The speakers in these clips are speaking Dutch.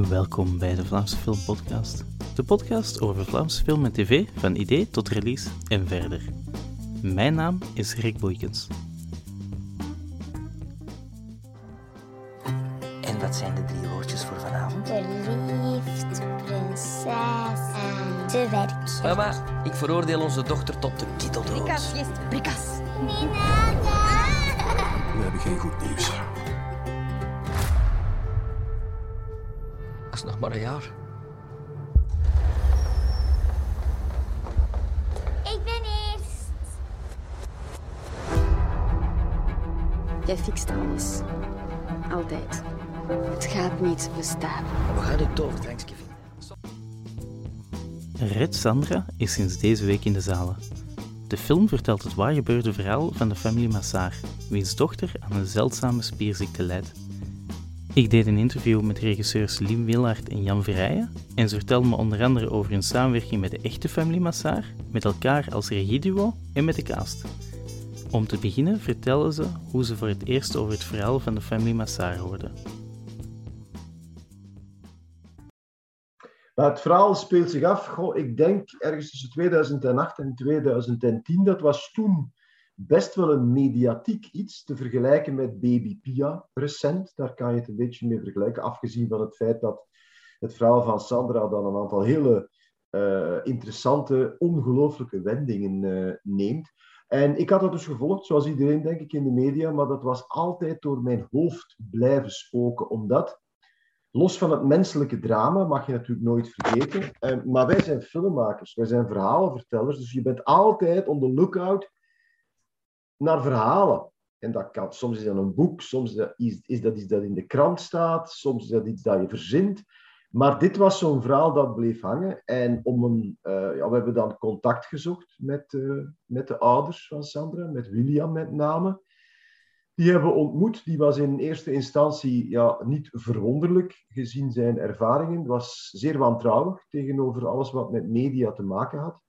Welkom bij de Vlaamse Film Podcast. De podcast over Vlaamse film en tv, van idee tot release en verder. Mijn naam is Rick Boeikens. En wat zijn de drie woordjes voor vanavond? Verliefd, prinses en te werk. Mama, ik veroordeel onze dochter tot de kieteldood. Brikas. We hebben geen goed nieuws. Maar een jaar. Ik ben eerst. Jij fixt alles. Altijd. Het gaat niet bestaan. We gaan het toverdrankje vinden. Red Sandra is sinds deze week in de zalen. De film vertelt het waargebeurde verhaal van de familie Massar, wiens dochter aan een zeldzame spierziekte lijdt. Ik deed een interview met regisseurs Liem Willaert en Jan Verrijen en ze vertelden me onder andere over hun samenwerking met de echte familie Massar, met elkaar als regieduo en met de cast. Om te beginnen vertellen ze hoe ze voor het eerst over het verhaal van de familie Massar hoorden. Het verhaal speelt zich af, goh, ik denk ergens tussen 2008 en 2010. Dat was toen best wel een mediatiek iets te vergelijken met Baby Pia recent. Daar kan je het een beetje mee vergelijken, afgezien van het feit dat het verhaal van Sandra dan een aantal hele eh, interessante, ongelooflijke wendingen eh, neemt. En ik had dat dus gevolgd, zoals iedereen denk ik in de media, maar dat was altijd door mijn hoofd blijven spoken, omdat los van het menselijke drama, mag je natuurlijk nooit vergeten. Eh, maar wij zijn filmmakers, wij zijn verhalenvertellers. Dus je bent altijd on the lookout naar verhalen. En dat kan, soms is dat een boek, soms is, dat iets dat in de krant staat, soms is dat iets dat je verzint. Maar dit was zo'n verhaal dat bleef hangen. En om een, eh, ja, we hebben dan contact gezocht met, eh, met de ouders van Sandra, met William met name. Die hebben ontmoet. Die was in eerste instantie ja, niet verwonderlijk gezien zijn ervaringen. Was zeer wantrouwig tegenover alles wat met media te maken had.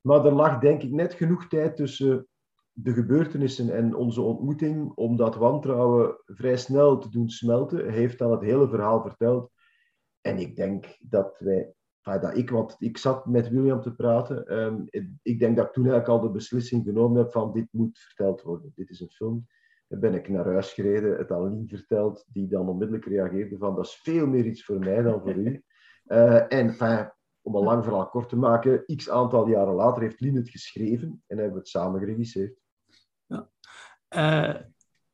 Maar er lag denk ik net genoeg tijd tussen de gebeurtenissen en onze ontmoeting om dat wantrouwen vrij snel te doen smelten. Hij heeft dan het hele verhaal verteld. En ik denk dat wij, dat ik, want ik zat met William te praten. Um, ik denk dat ik toen eigenlijk al de beslissing genomen heb van dit moet verteld worden. Dit is een film. Dan ben ik naar huis gereden, het aan Lien verteld, die dan onmiddellijk reageerde van dat is veel meer iets voor mij dan voor u. Uh, en enfin, om een lang verhaal kort te maken, x aantal jaren later heeft Lien het geschreven en hebben we het samen geregisseerd. Uh,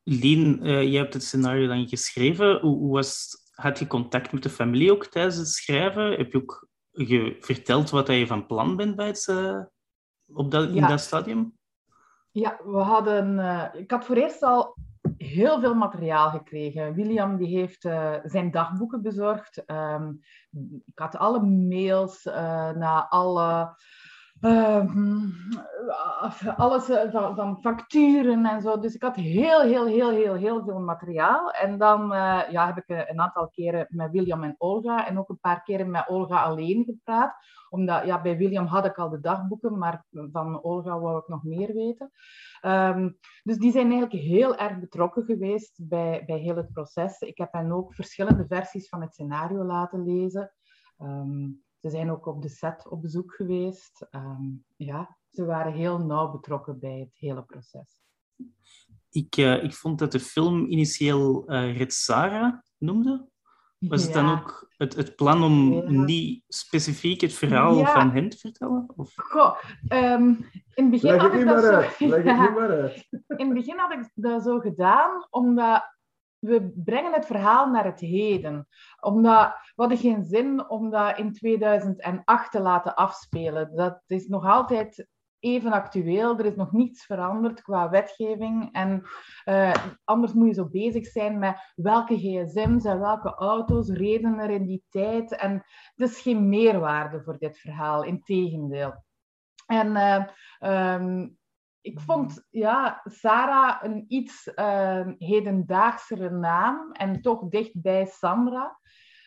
Lien, uh, je hebt het scenario dan geschreven. Hoe, hoe was, had je contact met de familie ook tijdens het schrijven? Heb je ook je verteld wat je van plan bent bij het, uh, op dat, in dat stadium? Ja, we hadden... eh, ik had voor eerst al heel veel materiaal gekregen. William die heeft eh, zijn dagboeken bezorgd. Ehm, ik had alle mails eh, naar alle... ehm, alles eh, van, van facturen en zo. Dus ik had heel, heel, heel, heel, heel veel materiaal. En dan eh, ja, heb ik eh, een aantal keren met William en Olga en ook een paar keren met Olga alleen gepraat. Omdat ja, bij William had ik al de dagboeken, maar van Olga wou ik nog meer weten. Ehm, dus die zijn eigenlijk heel erg betrokken geweest bij, bij heel het proces. Ik heb hen ook verschillende versies van het scenario laten lezen. Ehm, ze zijn ook op de set op bezoek geweest. Ehm, ja, ze waren heel nauw betrokken bij het hele proces. Ik, eh, ik vond dat de film initieel eh Red Sarah noemde. Was het dan ook het, het plan om Ja. niet specifiek het verhaal Ja. van hen te vertellen? Of? Goh, ehm, in het begin Leg had het ik dat maar zo... In het begin had ik dat zo gedaan, omdat we brengen het verhaal naar het heden. Omdat we hadden geen zin om dat in 2008 te laten afspelen. Dat is nog altijd even actueel. Er is nog niets veranderd qua wetgeving. En eh, anders moet je zo bezig zijn met welke gsm's en welke auto's reden er in die tijd. En het is geen meerwaarde voor dit verhaal, integendeel. En eh, ehm, ik vond ja, Sarah een iets uh, hedendaagsere naam en toch dicht bij Sandra.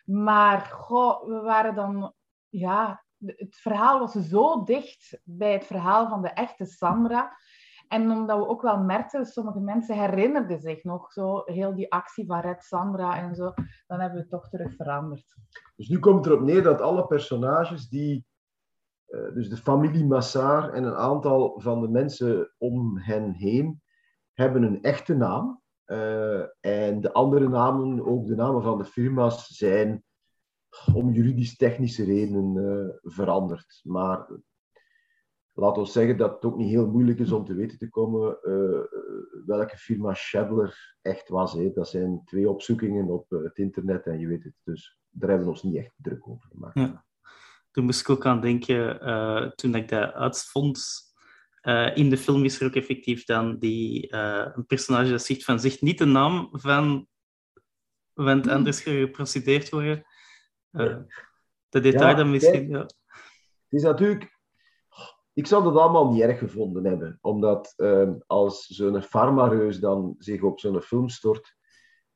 Maar goh, we waren dan, ja, het verhaal was zo dicht bij het verhaal van de echte Sandra. En omdat we ook wel merkten, sommige mensen herinnerden zich nog zo heel die actie van Red Sandra en zo, dan hebben we het toch terug veranderd. Dus nu komt erop neer dat alle personages die, dus de familie Massar en een aantal van de mensen om hen heen, hebben een echte naam. Eh, en de andere namen, ook de namen van de firma's, zijn om juridisch-technische redenen uh, veranderd. Maar laat ons zeggen dat het ook niet heel moeilijk is om te weten te komen welke firma Shadler echt was. Hè. Dat zijn twee opzoekingen op het internet en je weet het. Dus daar hebben we ons niet echt druk over gemaakt. Toen moest ik ook aan denken, toen ik dat uitvond, uh, in de film is er ook effectief dan die, uh, een personage dat zegt van zegt niet de naam van, het Hmm. anders geprocedeerd worden. Uh, de detail Ja, dan misschien. Ja. Het is natuurlijk... Ik zou dat allemaal niet erg gevonden hebben. Omdat ehm, als zo'n farmareus dan zich op zo'n film stort,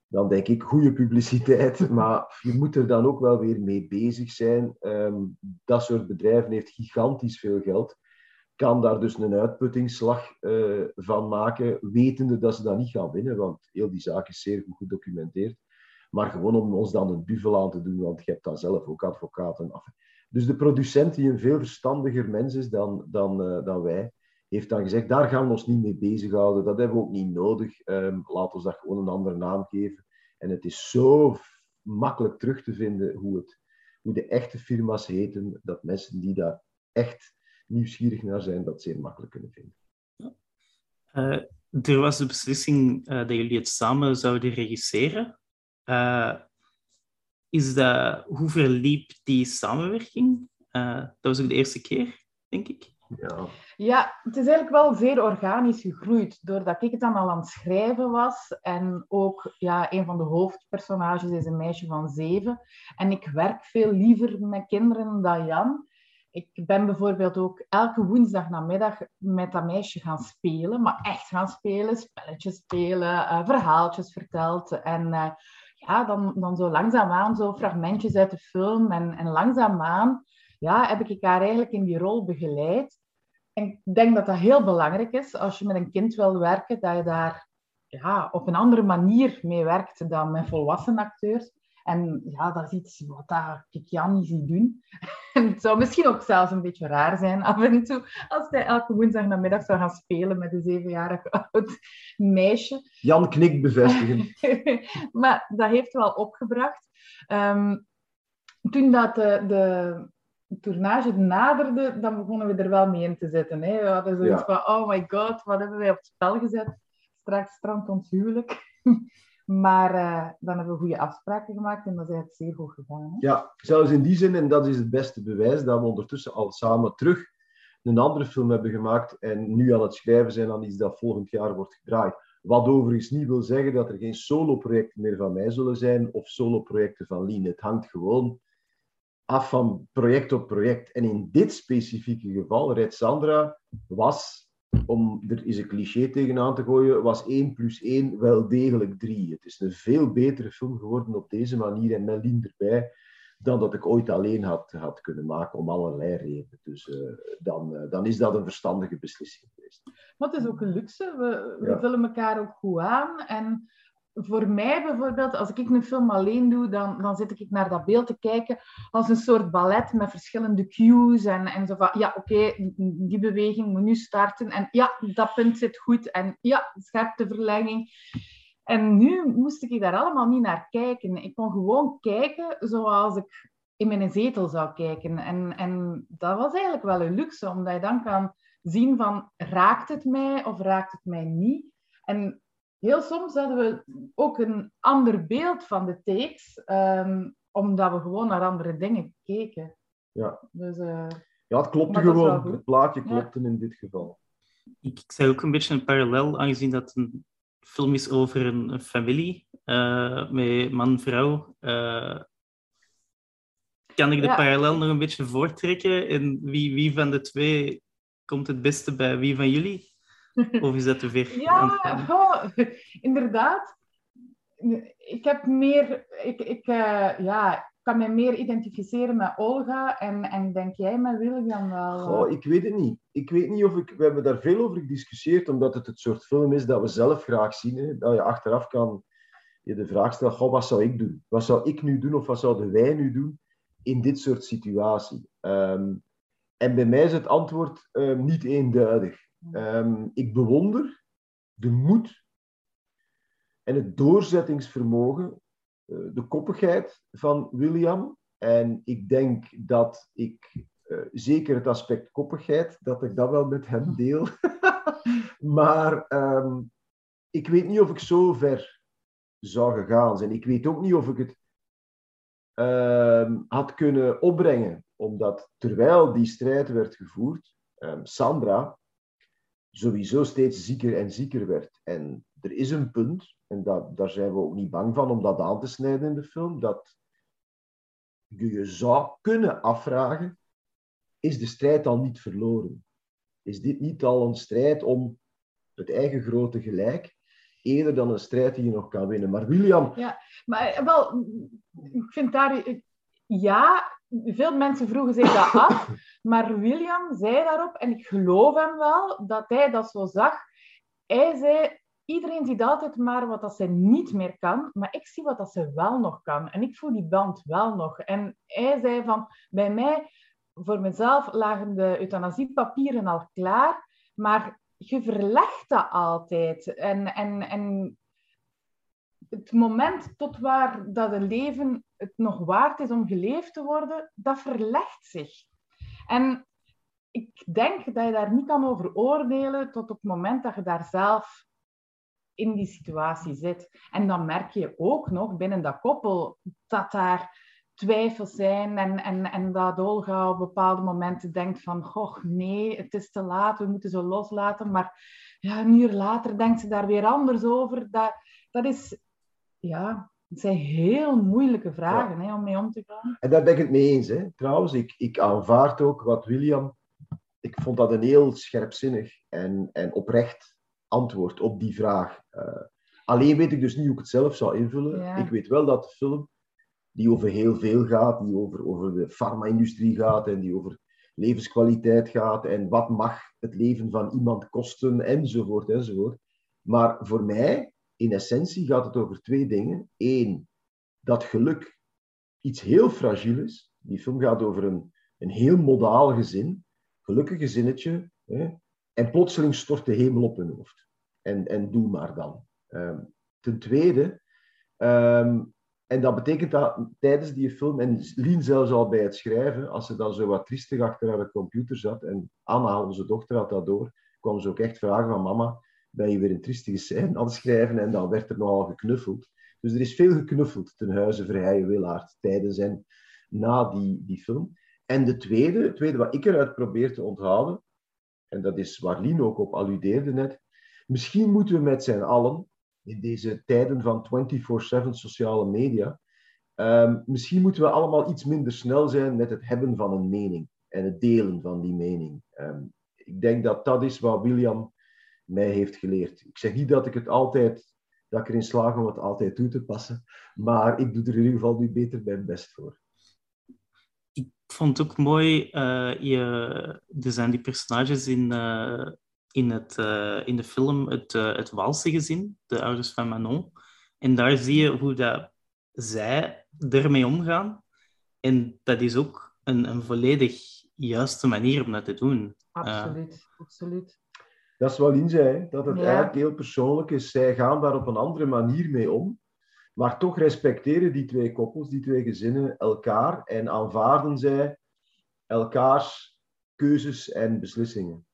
dan denk ik goede publiciteit. Maar je moet er dan ook wel weer mee bezig zijn. Ehm, dat soort bedrijven heeft gigantisch veel geld. Kan daar dus een uitputtingsslag eh, van maken, wetende dat ze dat niet gaan winnen. Want heel die zaak is zeer goed gedocumenteerd. Maar gewoon om ons dan een duvel aan te doen, want je hebt dan zelf ook advocaten af. Dus de producent, die een veel verstandiger mens is dan, dan, eh, dan wij, heeft dan gezegd, daar gaan we ons niet mee bezighouden. Dat hebben we ook niet nodig. Ehm, laat ons dat gewoon een andere naam geven. En het is zo makkelijk terug te vinden hoe, het, hoe de echte firma's heten, dat mensen die daar echt nieuwsgierig naar zijn, dat zeer makkelijk kunnen vinden. Eh, er was de beslissing eh, dat jullie het samen zouden regisseren. Eh, is dat, hoe verliep die samenwerking? Dat was ook de eerste keer, denk ik. Ja, Ja, het is eigenlijk wel zeer organisch gegroeid, doordat ik het dan al aan het schrijven was. En ook, ja, een van de hoofdpersonages is een meisje van zeven. En ik werk veel liever met kinderen dan Jan. Ik ben bijvoorbeeld ook elke woensdag namiddag met dat meisje gaan spelen, maar echt gaan spelen, spelletjes spelen, eh, verhaaltjes verteld. En eh, ja, dan, dan zo langzaamaan zo fragmentjes uit de film. En, en langzaamaan ja, heb ik haar eigenlijk in die rol begeleid. En ik denk dat dat heel belangrijk is als je met een kind wil werken, dat je daar ja, op een andere manier mee werkt dan met volwassen acteurs. En ja, dat is iets wat dat ik Jan niet zie doen. En het zou misschien ook zelfs een beetje raar zijn af en toe als hij elke woensdag namiddag zou gaan spelen met een zevenjarig oud meisje. Jan knikt bevestigen. maar dat heeft wel opgebracht. Ehm, toen dat de, de tournage naderde, dan begonnen we er wel mee in te zetten. Hè. We hadden zoiets Ja. van, oh my god, wat hebben wij op het spel gezet? Straks strandt ons huwelijk. maar eh, dan hebben we goede afspraken gemaakt en dat is eigenlijk zeer goed gegaan. Hè. Ja, zelfs in die zin, en dat is het beste bewijs, dat we ondertussen al samen terug een andere film hebben gemaakt en nu aan het schrijven zijn aan iets dat volgend jaar wordt gedraaid. Wat overigens niet wil zeggen dat er geen solo-projecten meer van mij zullen zijn of solo-projecten van Lien. Het hangt gewoon af van project op project. En in dit specifieke geval, Red Sandra, was, om er is een cliché tegenaan te gooien, was 1 plus 1 wel degelijk 3. Het is een veel betere film geworden op deze manier en met Lien erbij dan dat ik ooit alleen had, had kunnen maken om allerlei redenen. Dus eh, dan, eh, dan is dat een verstandige beslissing geweest. Maar het is ook een luxe. We, we Ja. vullen elkaar ook goed aan. En voor mij bijvoorbeeld, als ik een film alleen doe, dan, dan zit ik naar dat beeld te kijken als een soort ballet met verschillende cues. En, en zo van, ja, oké, die beweging moet nu starten. En ja, dat punt zit goed. En ja, scherpteverlenging. En nu moest ik daar allemaal niet naar kijken. Ik kon gewoon kijken zoals ik in mijn zetel zou kijken. En, en dat was eigenlijk wel een luxe, omdat je dan kan zien van, raakt het mij of raakt het mij niet? En heel soms hadden we ook een ander beeld van de takes, ehm, omdat we gewoon naar andere dingen keken. Ja. Dus, eh, Ja, het klopte gewoon. Het plaatje Ja. klopte in dit geval. Ik, ik zeg ook een beetje een parallel, aangezien dat een film is over een, een familie eh, met man vrouw. eh, kan ik de Ja. parallel nog een beetje voortrekken? En wie, wie van de twee komt het beste bij wie van jullie? Of is dat te ver? Ja, inderdaad. Ik heb meer... Ik, ik, eh, ja, kan me meer identificeren met Olga en, en denk jij met William wel? Goh, ik weet het niet. Ik weet niet of ik... We hebben daar veel over gediscussieerd, omdat het het soort film is dat we zelf graag zien. Hè? Dat je achteraf kan je de vraag stellen, goh, wat zou ik doen? Wat zou ik nu doen of wat zouden wij nu doen in dit soort situatie? Ehm, en bij mij is het antwoord ehm, niet eenduidig. Ehm, ik bewonder de moed en het doorzettingsvermogen, eh, de koppigheid van William. En ik denk dat ik, eh, zeker het aspect koppigheid, dat ik dat wel met hem deel. maar ehm, ik weet niet of ik zo ver zou gegaan zijn. Ik weet ook niet of ik het ehm, had kunnen opbrengen, omdat terwijl die strijd werd gevoerd, Sandra sowieso steeds zieker en zieker werd. En er is een punt, en dat, daar zijn we ook niet bang van om dat aan te snijden in de film, dat je je zou kunnen afvragen, is de strijd al niet verloren? Is dit niet al een strijd om het eigen grote gelijk, eerder dan een strijd die je nog kan winnen? Maar William... Ja, maar wel, ik vind daar... Ja, veel mensen vroegen zich dat af, maar William zei daarop, en ik geloof hem wel, dat hij dat zo zag. Hij zei, iedereen ziet altijd maar wat dat ze niet meer kan, maar ik zie wat dat ze wel nog kan. En ik voel die band wel nog. En hij zei van, bij mij, voor mezelf, lagen de euthanasiepapieren al klaar, maar je verlegt dat altijd. En, en, en het moment tot waar dat een leven het nog waard is om geleefd te worden, dat verlegt zich. En ik denk dat je daar niet kan over oordelen tot op het moment dat je daar zelf in die situatie zit. En dan merk je ook nog binnen dat koppel dat daar twijfels zijn en, en, en dat Olga op bepaalde momenten denkt van, goh, nee, het is te laat, we moeten ze loslaten. Maar ja, een uur later denkt ze daar weer anders over. Dat, dat is, ja, het zijn heel moeilijke vragen hè, om mee om te gaan. En daar ben ik het mee eens. Hè. Trouwens, ik, ik aanvaard ook wat William... Ik vond dat een heel scherpzinnig en, en oprecht antwoord op die vraag. Uh, alleen weet ik dus niet hoe ik het zelf zou invullen. Ja. Ik weet wel dat de film, die over heel veel gaat, die over, over de farma-industrie gaat en die over levenskwaliteit gaat en wat mag het leven van iemand kosten, enzovoort, enzovoort. Maar voor mij, in essentie, gaat het over twee dingen. Eén, dat geluk iets heel fragiel is. Die film gaat over een, een heel modaal gezin, gelukkig gezinnetje, hè, en plotseling stort de hemel op hun hoofd. En, en doe maar dan. Um, ten tweede, um, en dat betekent dat tijdens die film, en Lien zelfs al bij het schrijven, als ze dan zo wat triestig achter haar computer zat, en Anna, onze dochter, had dat door, kwam ze ook echt vragen van mama, ben je weer een triestige scène aan het schrijven? En dan werd er nogal geknuffeld. Dus er is veel geknuffeld ten huize Verheijen Willaert tijdens en na die, die film. En de tweede, het tweede wat ik eruit probeer te onthouden, en dat is waar Lien ook op alludeerde net, misschien moeten we met z'n allen, in deze tijden van 24-7 sociale media, um, misschien moeten we allemaal iets minder snel zijn met het hebben van een mening en het delen van die mening. Um, ik denk dat dat is wat William mij heeft geleerd. Ik zeg niet dat ik het altijd, dat ik erin slaag om het altijd toe te passen, maar ik doe er in ieder geval nu beter mijn best voor ik vond het ook mooi, uh, je, er zijn die personages in, uh, in, het, uh, in de film het, het Waalse gezin, de ouders van Manon. En daar zie je hoe dat zij ermee omgaan. En dat is ook een, een volledig juiste manier om dat te doen. Absoluut, absoluut. Dat is Lien zei, dat het ja. eigenlijk heel persoonlijk is. Zij gaan daar op een andere manier mee om. Maar toch respecteren die twee koppels, die twee gezinnen elkaar en aanvaarden zij elkaars keuzes en beslissingen.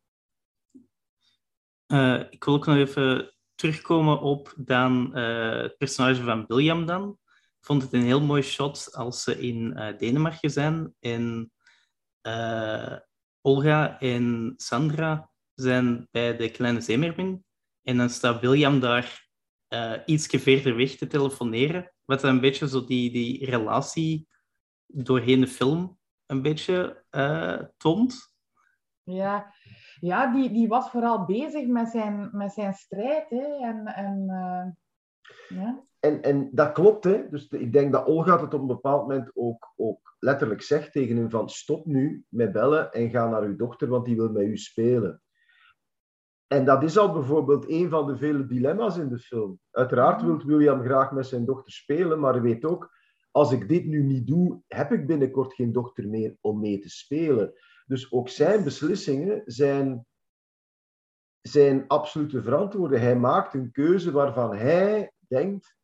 Uh, ik wil ook nog even terugkomen op dan, uh, het personage van William dan. Ik vond het een heel mooi shot als ze in uh, Denemarken zijn en Olga en Sandra zijn bij de kleine zeemeermin. En dan staat William daar uh, ietsje verder weg te telefoneren. Wat een beetje zo die, die relatie doorheen de film een beetje uh, toont. Ja, ja die, die was vooral bezig met zijn, met zijn strijd. Hè. En, en uh, Ja? En, en dat klopt, hè. Dus ik denk dat Olga het op een bepaald moment ook, ook letterlijk zegt tegen hem van stop nu met bellen en ga naar uw dochter, want die wil met u spelen. En dat is al bijvoorbeeld een van de vele dilemma's in de film. Uiteraard wil William graag met zijn dochter spelen, maar hij weet ook, als ik dit nu niet doe, heb ik binnenkort geen dochter meer om mee te spelen. Dus ook zijn beslissingen zijn, zijn absolute verantwoorden. Hij maakt een keuze waarvan hij denkt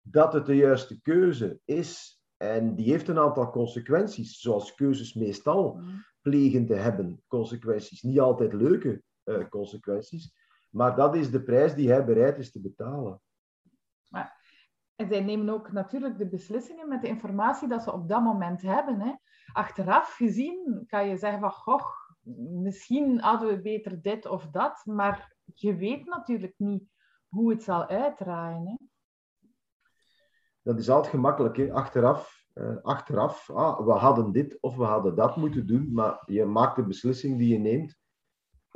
dat het de juiste keuze is. En die heeft een aantal consequenties, zoals keuzes meestal plegen te hebben. Consequenties, niet altijd leuke eh, consequenties, maar dat is de prijs die hij bereid is te betalen. En zij nemen ook natuurlijk de beslissingen met de informatie dat ze op dat moment hebben. Hè. Achteraf gezien kan je zeggen van, goh, misschien hadden we beter dit of dat, maar je weet natuurlijk niet hoe het zal uitdraaien. Hè. Dat is altijd gemakkelijk, hè? achteraf. eh, achteraf, ah, we hadden dit of we hadden dat moeten doen, maar je maakt de beslissing die je neemt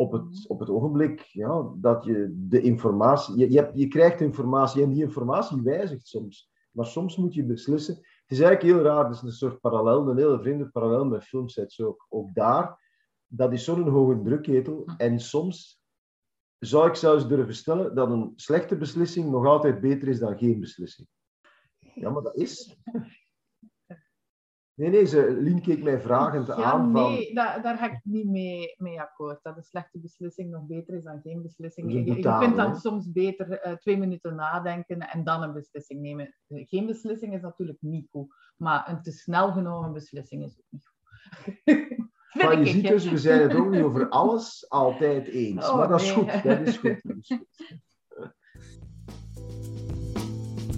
op het, op het ogenblik ja, dat je de informatie... Je, je, krijgt informatie en die informatie wijzigt soms. Maar soms moet je beslissen. Het is eigenlijk heel raar, het is een soort parallel, een hele vreemde parallel met filmsets ook. Ook daar, dat is zo'n hoge drukketel. En soms zou ik zelfs durven stellen dat een slechte beslissing nog altijd beter is dan geen beslissing. Ja, maar dat is. Nee, nee, ze, Lien keek mij vragend Ja, aan van... nee, daar, daar ga ik niet mee, mee akkoord. Dat een slechte beslissing nog beter is dan geen beslissing. Dat Je, je kunt dan hè? soms beter eh, twee minuten nadenken en dan een beslissing nemen. Geen beslissing is natuurlijk niet goed, maar een te snel genomen beslissing is ook niet goed. Vind Maar je ik, ziet dus, we zijn het ook niet over alles altijd eens. Oh, maar dat is nee. goed, dat is goed. Dat is goed.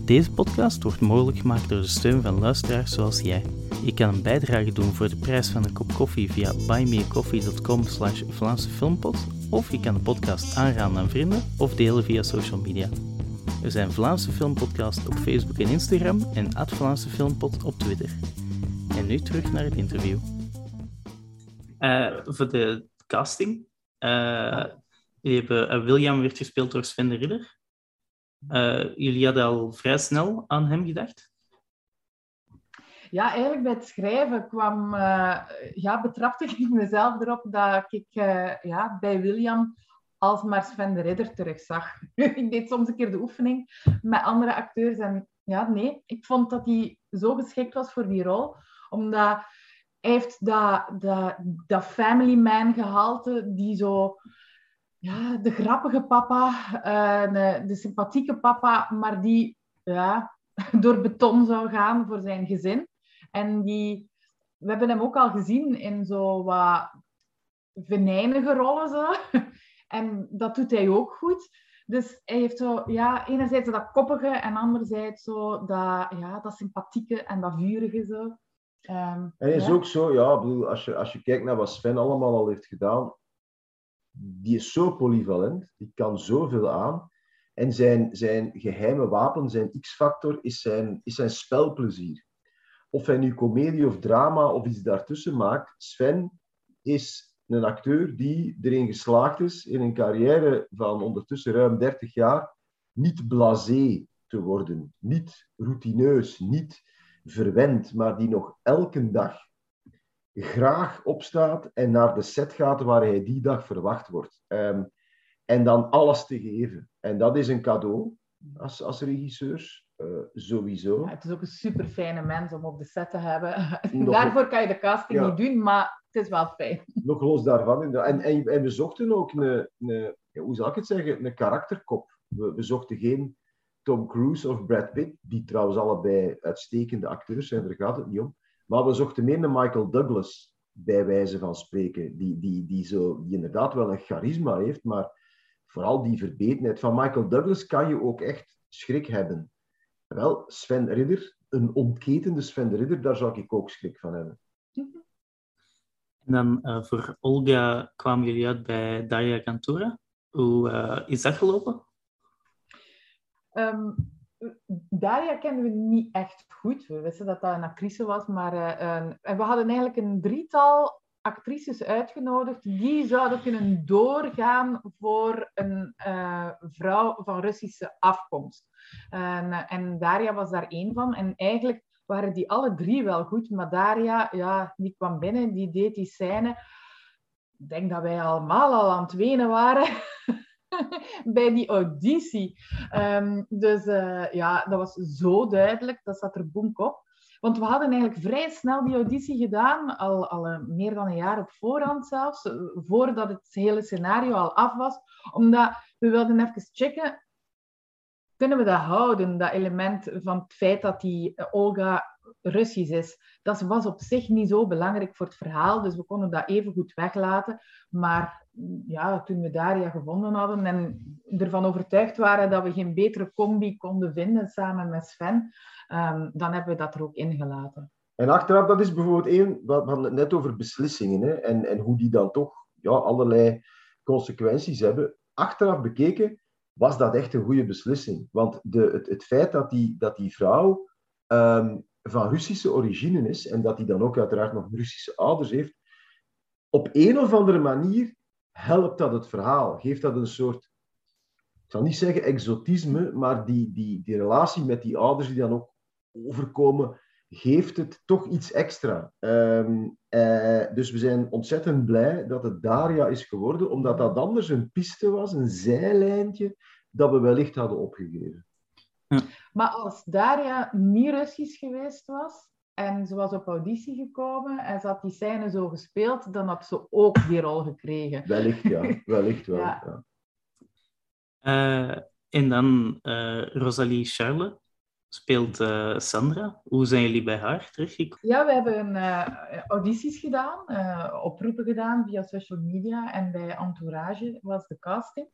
Deze podcast wordt mogelijk gemaakt door de steun van luisteraars zoals jij. Je kan een bijdrage doen voor de prijs van een kop koffie via buymeacoffee.com slash Vlaamse Filmpot of je kan de podcast aanraden aan vrienden of delen via social media. We zijn Vlaamse Filmpodcast op Facebook en Instagram en at Vlaamse Filmpot op Twitter. En nu terug naar het interview. Eh, voor de casting. eh, hebben, eh, William werd gespeeld door Sven de Ridder. Jullie hadden al vrij snel aan hem gedacht. Ja, eigenlijk bij het schrijven kwam, eh, ja, betrapte ik mezelf erop dat ik eh, ja, bij William alsmaar Sven de Ridder terugzag. ik deed soms een keer de oefening met andere acteurs en ja, nee, ik vond dat hij zo geschikt was voor die rol, omdat hij heeft dat, dat, dat family man gehalte die zo ja, de grappige papa, eh, de, de sympathieke papa, maar die ja, door beton zou gaan voor zijn gezin. En die, we hebben hem ook al gezien in zo wat venijnige rollen. Zo. En dat doet hij ook goed. Dus hij heeft zo, ja, enerzijds dat koppige en anderzijds zo dat, ja, dat sympathieke en dat vurige. Zo. En het is ja. ook zo, ja, bedoel, als, je, als je kijkt naar wat Sven allemaal al heeft gedaan, die is zo polyvalent, die kan zoveel aan. En zijn, zijn geheime wapen, zijn X-factor, is zijn, is zijn spelplezier. Of hij nu comedie of drama of iets daartussen maakt, Sven is een acteur die erin geslaagd is in een carrière van ondertussen ruim 30 jaar niet blasé te worden, niet routineus, niet verwend, maar die nog elke dag graag opstaat en naar de set gaat waar hij die dag verwacht wordt. Ehm, en dan alles te geven. En dat is een cadeau als, als regisseur, eh, sowieso. Ja, het is ook een super fijne mens om op de set te hebben. Nog- Daarvoor kan je de casting Ja. niet doen, maar het is wel fijn. Nog los daarvan. En, en, en we zochten ook een, een, hoe zal ik het zeggen, een karakterkop. We, we zochten geen Tom Cruise of Brad Pitt, die trouwens allebei uitstekende acteurs zijn, daar gaat het niet om. Maar we zochten meer een Michael Douglas, bij wijze van spreken, die, die, die, zo, die inderdaad wel een charisma heeft, maar vooral die verbetenheid. Van Michael Douglas kan je ook echt schrik hebben. Wel, Sven Ridder, een ontketende Sven Ridder, daar zou ik ook schrik van hebben. En dan eh, voor Olga kwamen jullie uit bij Daria Cantora. Hoe eh, is dat gelopen? Ehm, Daria kenden we niet echt goed. We wisten dat dat een actrice was, maar eh, en we hadden eigenlijk een drietal actrices uitgenodigd die zouden kunnen doorgaan voor een uh, vrouw van Russische afkomst. En, en Daria was daar één van. En eigenlijk waren die alle drie wel goed, maar Daria, ja, die kwam binnen, die deed die scène. Ik denk dat wij allemaal al aan het wenen waren bij die auditie. Um, dus uh, ja, dat was zo duidelijk, dat zat er boem op. Want we hadden eigenlijk vrij snel die auditie gedaan, al, al uh, meer dan een jaar op voorhand zelfs, uh, voordat het hele scenario al af was. Omdat we wilden even checken, kunnen we dat houden, dat element van het feit dat die Olga Russisch is. Dat was op zich niet zo belangrijk voor het verhaal, dus we konden dat even goed weglaten. Maar ja, toen we Daria gevonden hadden en ervan overtuigd waren dat we geen betere combi konden vinden samen met Sven, um, dan hebben we dat er ook ingelaten. En achteraf, dat is bijvoorbeeld één, we hadden het net over beslissingen hè, en, en hoe die dan toch ja, allerlei consequenties hebben. Achteraf bekeken was dat echt een goede beslissing. Want de, het, het feit dat die, dat die vrouw um, van Russische origine is en dat hij dan ook uiteraard nog Russische ouders heeft, op een of andere manier helpt dat het verhaal. Geeft dat een soort, ik zal niet zeggen exotisme, maar die, die, die relatie met die ouders die dan ook overkomen, geeft het toch iets extra. Um, uh, dus we zijn ontzettend blij dat het Daria is geworden, omdat dat anders een piste was, een zijlijntje, dat we wellicht hadden opgegeven. Ja. Maar als Daria niet Russisch geweest was en ze was op auditie gekomen en ze had die scène zo gespeeld, dan had ze ook die rol gekregen. Wellicht, ja. Wellicht wel. ja. Ja. Uh, en dan uh, Rosalie Charles speelt uh, Sandra. Hoe zijn jullie bij haar terechtgekomen? Ja, we hebben audities gedaan, oproepen gedaan via social media en bij Entourage was de casting.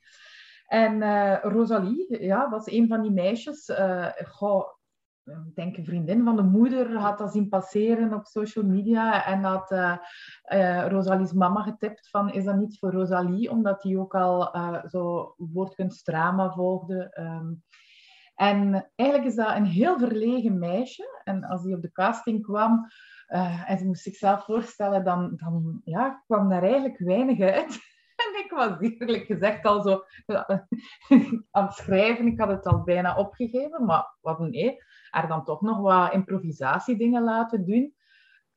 En uh, Rosalie, ja, was een van die meisjes. Uh, goh, ik denk een vriendin van de moeder had dat zien passeren op social media en had uh, Rosalie's mama getipt van is dat niet voor Rosalie, omdat die ook al uh, zo volgde. Um, en eigenlijk is dat een heel verlegen meisje. En als die op de casting kwam en ze moest zichzelf voorstellen, dan, dan ja, kwam daar eigenlijk weinig uit. Ik was eerlijk gezegd al zo aan het schrijven. Ik had het al bijna opgegeven, maar wat nee, er dan toch nog wat improvisatiedingen laten doen.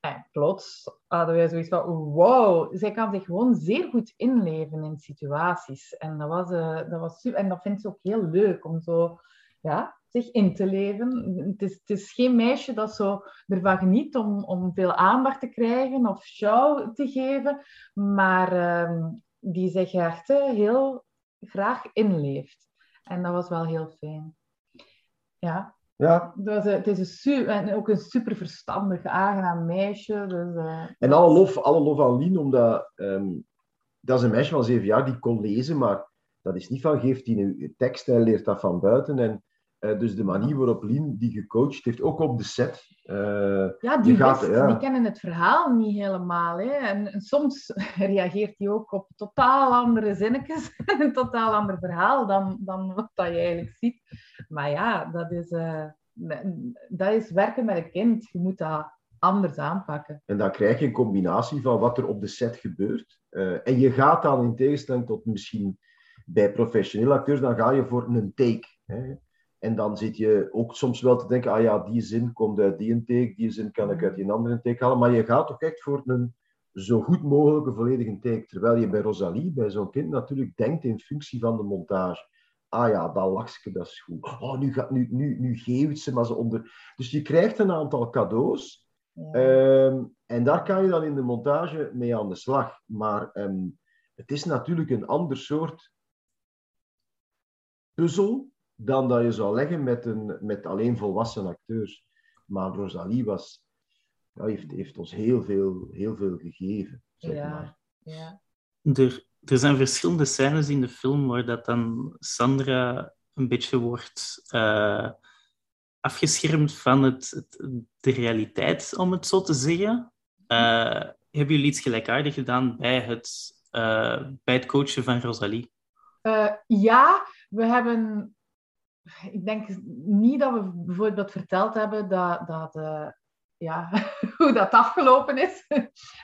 En plots hadden wij zoiets van, wow, zij kan zich gewoon zeer goed inleven in situaties. En dat, was, uh, dat was super. En dat vindt ze ook heel leuk, om zo ja, zich in te leven. Het is, het is geen meisje dat zo ervan geniet om, om veel aandacht te krijgen of show te geven. Maar uh, die zich echt heel graag inleeft. En dat was wel heel fijn. Ja. Ja. Dus, het is een super, en ook een super verstandig, aangenaam meisje. Dus, uh, en alle lof, alle lof aan Lien, omdat um, dat is een meisje van zeven jaar die kon lezen, maar dat is niet van geeft hij nu tekst, hij leert dat van buiten. En uh, dus de manier waarop Lien die gecoacht heeft, ook op de set. Uh, ja, die, gaat, ja. die kennen het verhaal niet helemaal. Hè? En, en, soms reageert hij ook op totaal andere zinnetjes, een totaal ander verhaal dan, dan wat dat je eigenlijk ziet. Maar ja, dat is, uh, dat is werken met een kind. Je moet dat anders aanpakken. En dan krijg je een combinatie van wat er op de set gebeurt. en je gaat dan in tegenstelling tot misschien bij professionele acteurs, dan ga je voor een take. Hè? En dan zit je ook soms wel te denken, ah ja, die zin komt uit die take, die zin kan ik uit die andere take halen. Maar je gaat toch echt voor een zo goed mogelijke volledige take. Terwijl je bij Rosalie, bij zo'n kind, natuurlijk denkt in functie van de montage. Ah ja, dat lachje, dat is goed. Oh, nu, gaat, nu, nu, nu geeft ze maar ze onder... Dus je krijgt een aantal cadeaus. Ja. Um, en daar kan je dan in de montage mee aan de slag. Maar um, het is natuurlijk een ander soort puzzel dan dat je zou leggen met, een, met alleen volwassen acteurs. Maar Rosalie was, ja, heeft, heeft ons heel veel, heel veel gegeven. Zeg ja, maar. ja. Er, er zijn verschillende scènes in de film waar dat dan Sandra een beetje wordt uh, afgeschermd van het, het, de realiteit, om het zo te zeggen. Uh, hebben jullie iets gelijkaardigs gedaan bij het, uh, bij het coachen van Rosalie? ja, we hebben ik denk niet dat we bijvoorbeeld verteld hebben dat, dat uh, ja, hoe dat afgelopen is.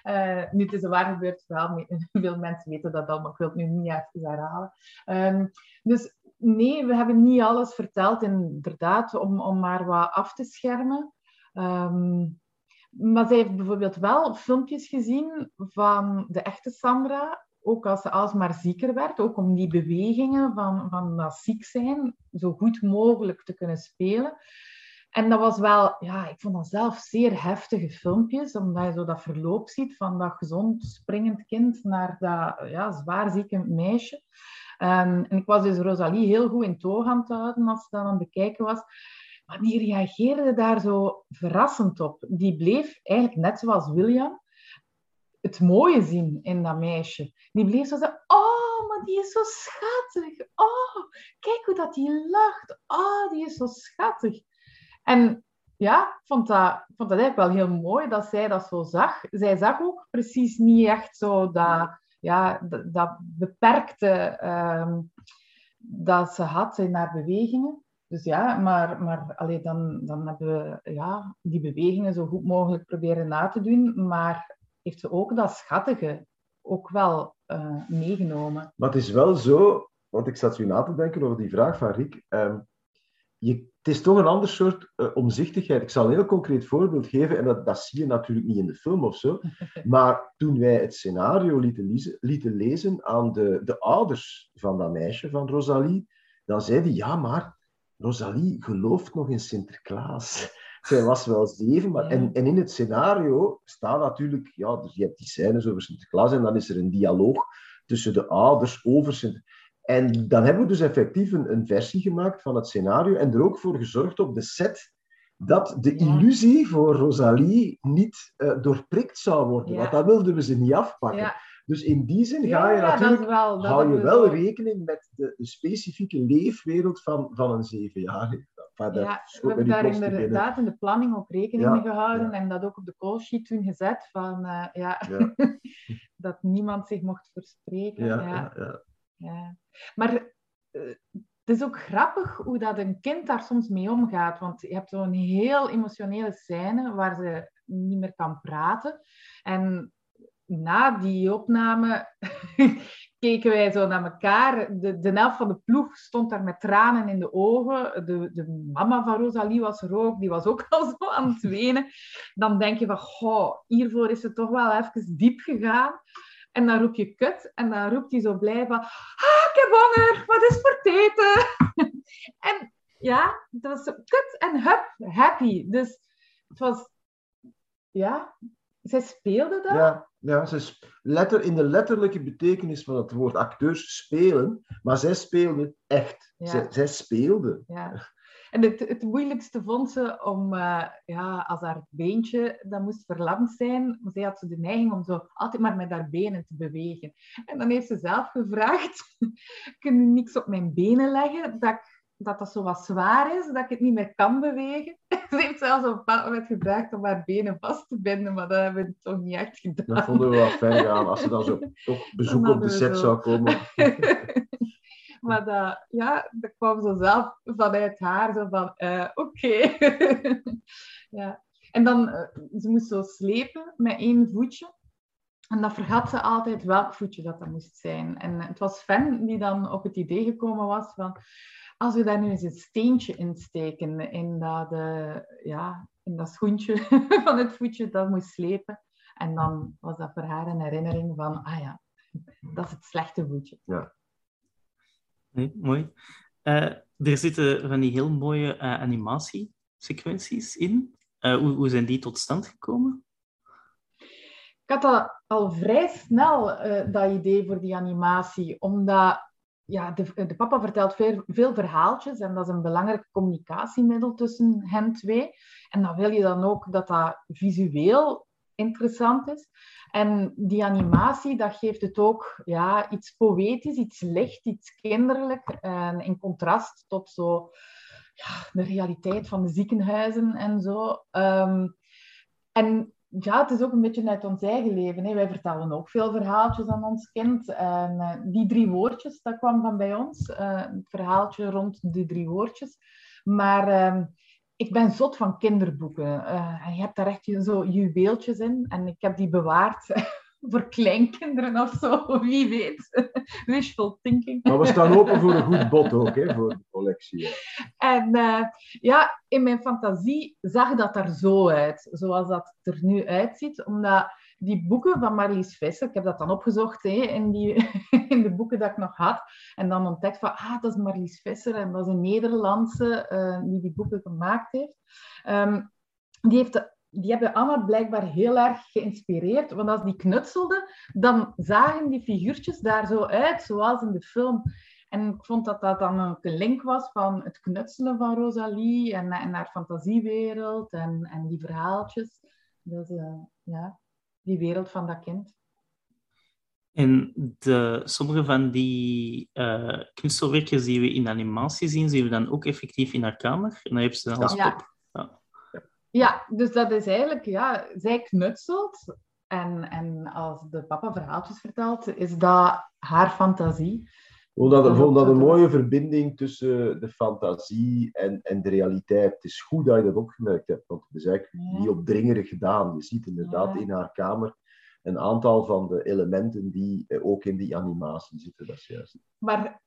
Uh, nu, het is een waar gebeurd verhaal. Veel mensen weten dat al, maar ik wil het nu niet even herhalen. Um, dus nee, we hebben niet alles verteld, inderdaad, om, om maar wat af te schermen. Um, maar zij heeft bijvoorbeeld wel filmpjes gezien van de echte Sandra, ook als ze alsmaar zieker werd, ook om die bewegingen van, van dat ziek zijn zo goed mogelijk te kunnen spelen. En dat was wel, ja, ik vond dat zelf zeer heftige filmpjes, omdat je zo dat verloop ziet van dat gezond springend kind naar dat ja, zwaar zieke meisje. Um, en ik was dus Rosalie heel goed in toog aan het houden als ze dan aan het bekijken was. Maar die reageerde daar zo verrassend op. Die bleef eigenlijk net zoals William het mooie zien in dat meisje. Die bleef zo zeggen, oh, maar die is zo schattig. Oh, kijk hoe dat die lacht. Oh, die is zo schattig. En ja, vond dat, vond dat eigenlijk wel heel mooi dat zij dat zo zag. Zij zag ook precies niet echt zo dat, ja, dat, beperkte um, dat ze had in haar bewegingen. Dus ja, maar, maar allee, dan, dan hebben we ja, die bewegingen zo goed mogelijk proberen na te doen. Maar heeft ze ook dat schattige ook wel uh, meegenomen. Maar het is wel zo, want ik zat zo na te denken over die vraag van Rick. Um, je, het is toch een ander soort uh, omzichtigheid. Ik zal een heel concreet voorbeeld geven, en dat, dat zie je natuurlijk niet in de film of zo. Maar toen wij het scenario lieten lezen, lieten lezen aan de, de ouders van dat meisje, van Rosalie, dan zeiden ja, maar Rosalie gelooft nog in Sinterklaas. Zij was wel zeven, maar, en, en in het scenario staat natuurlijk, ja, dus je hebt die scènes over Sinterklaas en dan is er een dialoog tussen de ouders over Sinterklaas. En dan hebben we dus effectief een, een, versie gemaakt van het scenario en er ook voor gezorgd op de set dat de illusie voor Rosalie niet uh, doorprikt zou worden. Ja. Want dat wilden we ze niet afpakken. Dus in die zin ga je ja, natuurlijk, wel, hou je wel rekening met de, de, specifieke leefwereld van, van een zevenjarige. Ja, we hebben daar inderdaad in de planning ook rekening mee gehouden en dat ook op de call sheet toen gezet van uh, ja, dat niemand zich mocht verspreken. Ja, ja. Maar uh, het is ook grappig hoe dat een kind daar soms mee omgaat. Want je hebt zo'n heel emotionele scène waar ze niet meer kan praten. En na die opname keken wij zo naar elkaar. De, de helft van de ploeg stond daar met tranen in de ogen. De, de mama van Rosalie was er ook. Die was ook al zo aan het wenen. Dan denk je van, goh, hiervoor is het toch wel even diep gegaan. En dan roep je kut. En dan roept hij zo blij van... Ah, ik heb honger. Wat is voor eten? en ja, dat was kut en hup, happy. Dus het was... Ja, zij speelde dat. Ja, ja ze letter, in de letterlijke betekenis van het woord acteurs spelen. Maar zij speelde echt. Ja. Zij, zij speelde. Ja. En het, het moeilijkste vond ze om, uh, ja, als haar beentje dat moest verlamd zijn, zij had ze de neiging om zo altijd maar met haar benen te bewegen. En dan heeft ze zelf gevraagd, kun je niks op mijn benen leggen, dat ik, dat, dat zo wat zwaar is, dat ik het niet meer kan bewegen. Ze heeft zelfs op een bepaald moment gevraagd om haar benen vast te binden, maar dat hebben we toch niet echt gedaan. Dat vonden we wel fijn gaan, als ze dan zo toch bezoek op de set zo. zou komen. Maar dat, ja, dat kwam zo zelf vanuit haar, zo van, uh, oké. Okay. ja. En dan, uh, ze moest zo slepen met één voetje. En dat vergat ze altijd welk voetje dat dat moest zijn. En het was Fan die dan op het idee gekomen was van... Als we daar nu eens een steentje in steken, in dat, uh, ja, in dat schoentje van het voetje dat moest slepen. En dan was dat voor haar een herinnering van, ah ja, dat is het slechte voetje. Ja. Nee, mooi. Uh, er zitten van die heel mooie uh, animatiesequenties in. Uh, hoe, hoe zijn die tot stand gekomen? Ik had dat al vrij snel, dat idee voor die animatie, omdat ja, de, de, papa vertelt veel, veel, verhaaltjes en dat is een belangrijk communicatiemiddel tussen hen twee. En dan wil je dan ook dat dat visueel interessant is. En die animatie, dat geeft het ook ja, iets poëtisch, iets licht, iets kinderlijk. En in contrast tot zo, ja, de realiteit van de ziekenhuizen en zo. Um, en ja, het is ook een beetje uit ons eigen leven. Hè. Wij vertellen ook veel verhaaltjes aan ons kind. En uh, die drie woordjes, dat kwam van bij ons. Uh, het verhaaltje rond die drie woordjes. Maar uh, ik ben zot van kinderboeken. Uh, je hebt daar echt zo juweeltjes in. En ik heb die bewaard voor kleinkinderen of zo. Wie weet. Wishful thinking. Maar we staan open voor een goed bod ook, hè, voor de collectie. En uh, ja, in mijn fantasie zag dat er zo uit. Zoals dat er nu uitziet. Omdat die boeken van Marlies Visser, ik heb dat dan opgezocht hè, in, die, in de boeken dat ik nog had. En dan ontdekt van, ah, dat is Marlies Visser en dat is een Nederlandse uh, die die boeken gemaakt heeft. Um, die, heeft die hebben Anna blijkbaar heel erg geïnspireerd. Want als die knutselde, dan zagen die figuurtjes daar zo uit, zoals in de film. En ik vond dat dat dan een link was van het knutselen van Rosalie en, en haar fantasiewereld en, en die verhaaltjes. Dus uh, ja, die wereld van dat kind. En de, sommige van die uh, kunstwerkjes die we in animatie zien, zien we dan ook effectief in haar kamer. En dan heeft ze dan als ja. pop. Ja. Ja, dus dat is eigenlijk, ja, zij knutselt. En, en als de papa verhaaltjes vertelt, is dat haar fantasie. vond dat, vond dat een mooie verbinding tussen de fantasie en, en de realiteit. Het is goed dat je dat opgemerkt hebt, want het is eigenlijk Ja. niet opdringerig gedaan. Je ziet inderdaad Ja. in haar kamer een aantal van de elementen die eh, ook in die animatie zitten. Dat is juist. Maar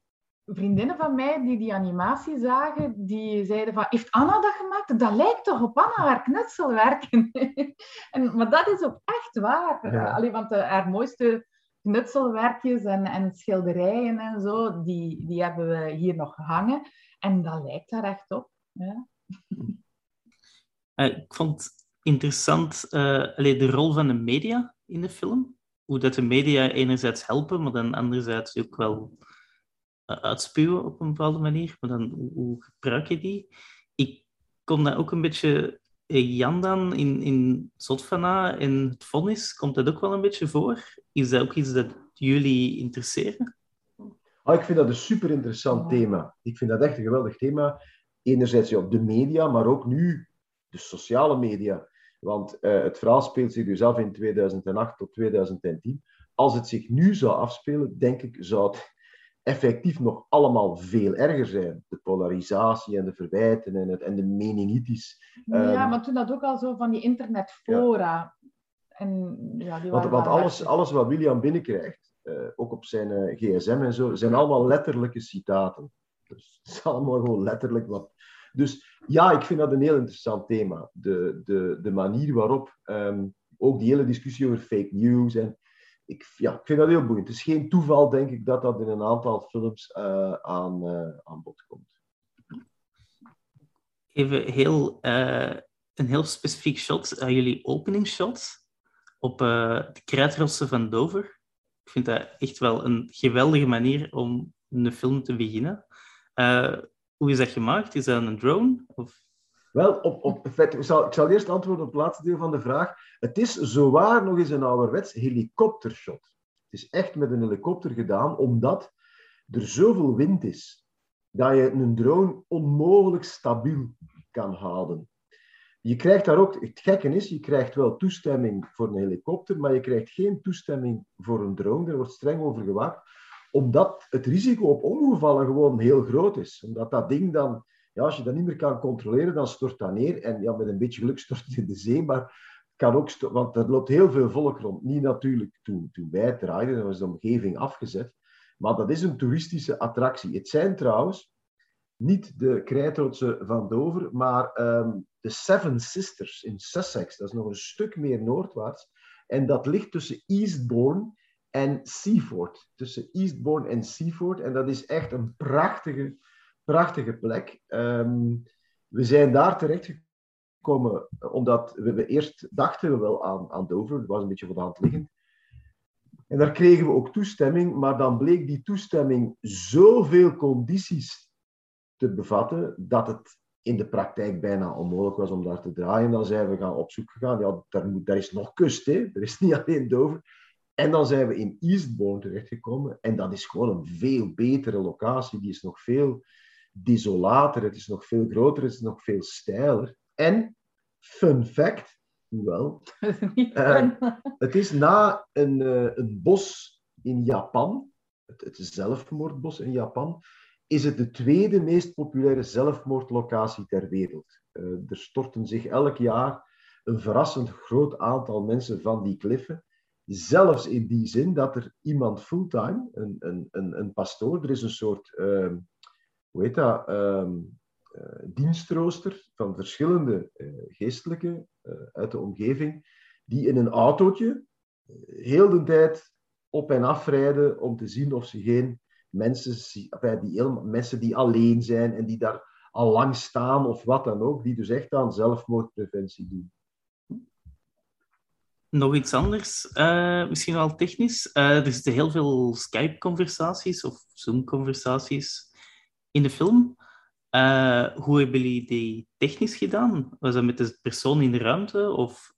vriendinnen van mij die die animatie zagen, die zeiden van, heeft Anna dat gemaakt? Dat lijkt toch op Anna, haar knutselwerken? en, maar dat is ook echt waar. Ja. Allee, want eh, haar mooiste knutselwerkjes en, en schilderijen en zo, die, die hebben we hier nog hangen. En dat lijkt daar echt op. Ja. Eh, ik vond interessant eh, allee, de rol van de media in de film. Hoe dat de media enerzijds helpen, maar dan anderzijds ook wel eh, uitspuwen op een bepaalde manier. Maar dan, hoe, hoe gebruik je die? Ik kon dat ook een beetje... eh, Jan dan in, in Zotfana en het vonnis, komt dat ook wel een beetje voor? Is dat ook iets dat jullie interesseren? Ah, ik vind dat een super interessant thema. Ik vind dat echt een geweldig thema. Enerzijds ja, de media, maar ook nu de sociale media. Want eh, het verhaal speelt zich dus af in 2008 tot 2010. Als het zich nu zou afspelen, denk ik, zou het effectief nog allemaal veel erger zijn. De polarisatie en de verwijten en, het, en de meningitis. ja, Ehm, maar toen dat ook al zo van die internetfora. En, ja, die Want, alles, hard. alles wat William binnenkrijgt, eh, ook op zijn eh, gsm en zo, zijn allemaal letterlijke citaten. Dus het is allemaal gewoon letterlijk wat. Dus ja, ik vind dat een heel interessant thema. De, de, de manier waarop, ehm, ook die hele discussie over fake news. En ik, ja, ik vind dat heel boeiend. Het is geen toeval, denk ik, dat dat in een aantal films eh, aan, eh, aan bod komt. Even heel, eh, een heel specifiek shot, jullie openingsshot op de kruidrossen van Dover. Ik vind dat echt wel een geweldige manier om een film te beginnen. Hoe is dat gemaakt? Is dat een drone? Of... Wel, op, op, ik zal eerst antwoorden op het laatste deel van de vraag. Het is zowaar nog eens een ouderwets helikoptershot. Het is echt met een helikopter gedaan, omdat er zoveel wind is dat je een drone onmogelijk stabiel kan houden. Je krijgt daar ook, het gekke is, je krijgt wel toestemming voor een helikopter, maar je krijgt geen toestemming voor een drone. Daar wordt streng over gewaakt, omdat het risico op ongevallen gewoon heel groot is. Omdat dat ding dan ja, als je dat niet meer kan controleren, dan stort dat neer. En ja, met een beetje geluk stort het in de zee, maar kan ook want er loopt heel veel volk rond. Niet natuurlijk toen, toen wij draaiden, dan was de omgeving afgezet. Maar dat is een toeristische attractie. Het zijn trouwens niet de krijtrotsen van Dover, maar ehm, de Seven Sisters in Sussex. Dat is nog een stuk meer noordwaarts. En dat ligt tussen Eastbourne en Seaford. Tussen Eastbourne en Seaford. En dat is echt een prachtige prachtige plek. Ehm, we zijn daar terechtgekomen omdat we, eerst dachten we wel aan, aan Dover, het was een beetje voor de hand liggend. En daar kregen we ook toestemming, maar dan bleek die toestemming zoveel condities te bevatten dat het in de praktijk bijna onmogelijk was om daar te draaien. Dan zijn we gaan op zoek gegaan. Ja, daar, moet, daar is nog kust, hè? er is niet alleen Dover. En dan zijn we in Eastbourne terechtgekomen. En dat is gewoon een veel betere locatie. Die is nog veel desolater, het is nog veel groter, het is nog veel steiler. En, fun fact, wel, Dat is niet Eh, fun. het is na een, eh, een bos in Japan, het, het zelfmoordbos in Japan, is het de tweede meest populaire zelfmoordlocatie ter wereld. Eh, er storten zich elk jaar een verrassend groot aantal mensen van die kliffen. Zelfs in die zin dat er iemand fulltime, een, een, een, een pastoor, er is een soort, ehm, hoe heet dat, ehm, eh, dienstrooster van verschillende uh, geestelijke uit de omgeving, die in een autootje heel de tijd op en afrijden om te zien of ze geen mensen, die, mensen die alleen zijn en die daar al lang staan of wat dan ook, die dus echt aan zelfmoordpreventie doen. Nog iets anders, misschien wel technisch. Er zitten heel veel Skype-conversaties of Zoom-conversaties in de film. Uh, hoe hebben jullie die technisch gedaan? Was dat met de persoon in de ruimte? Of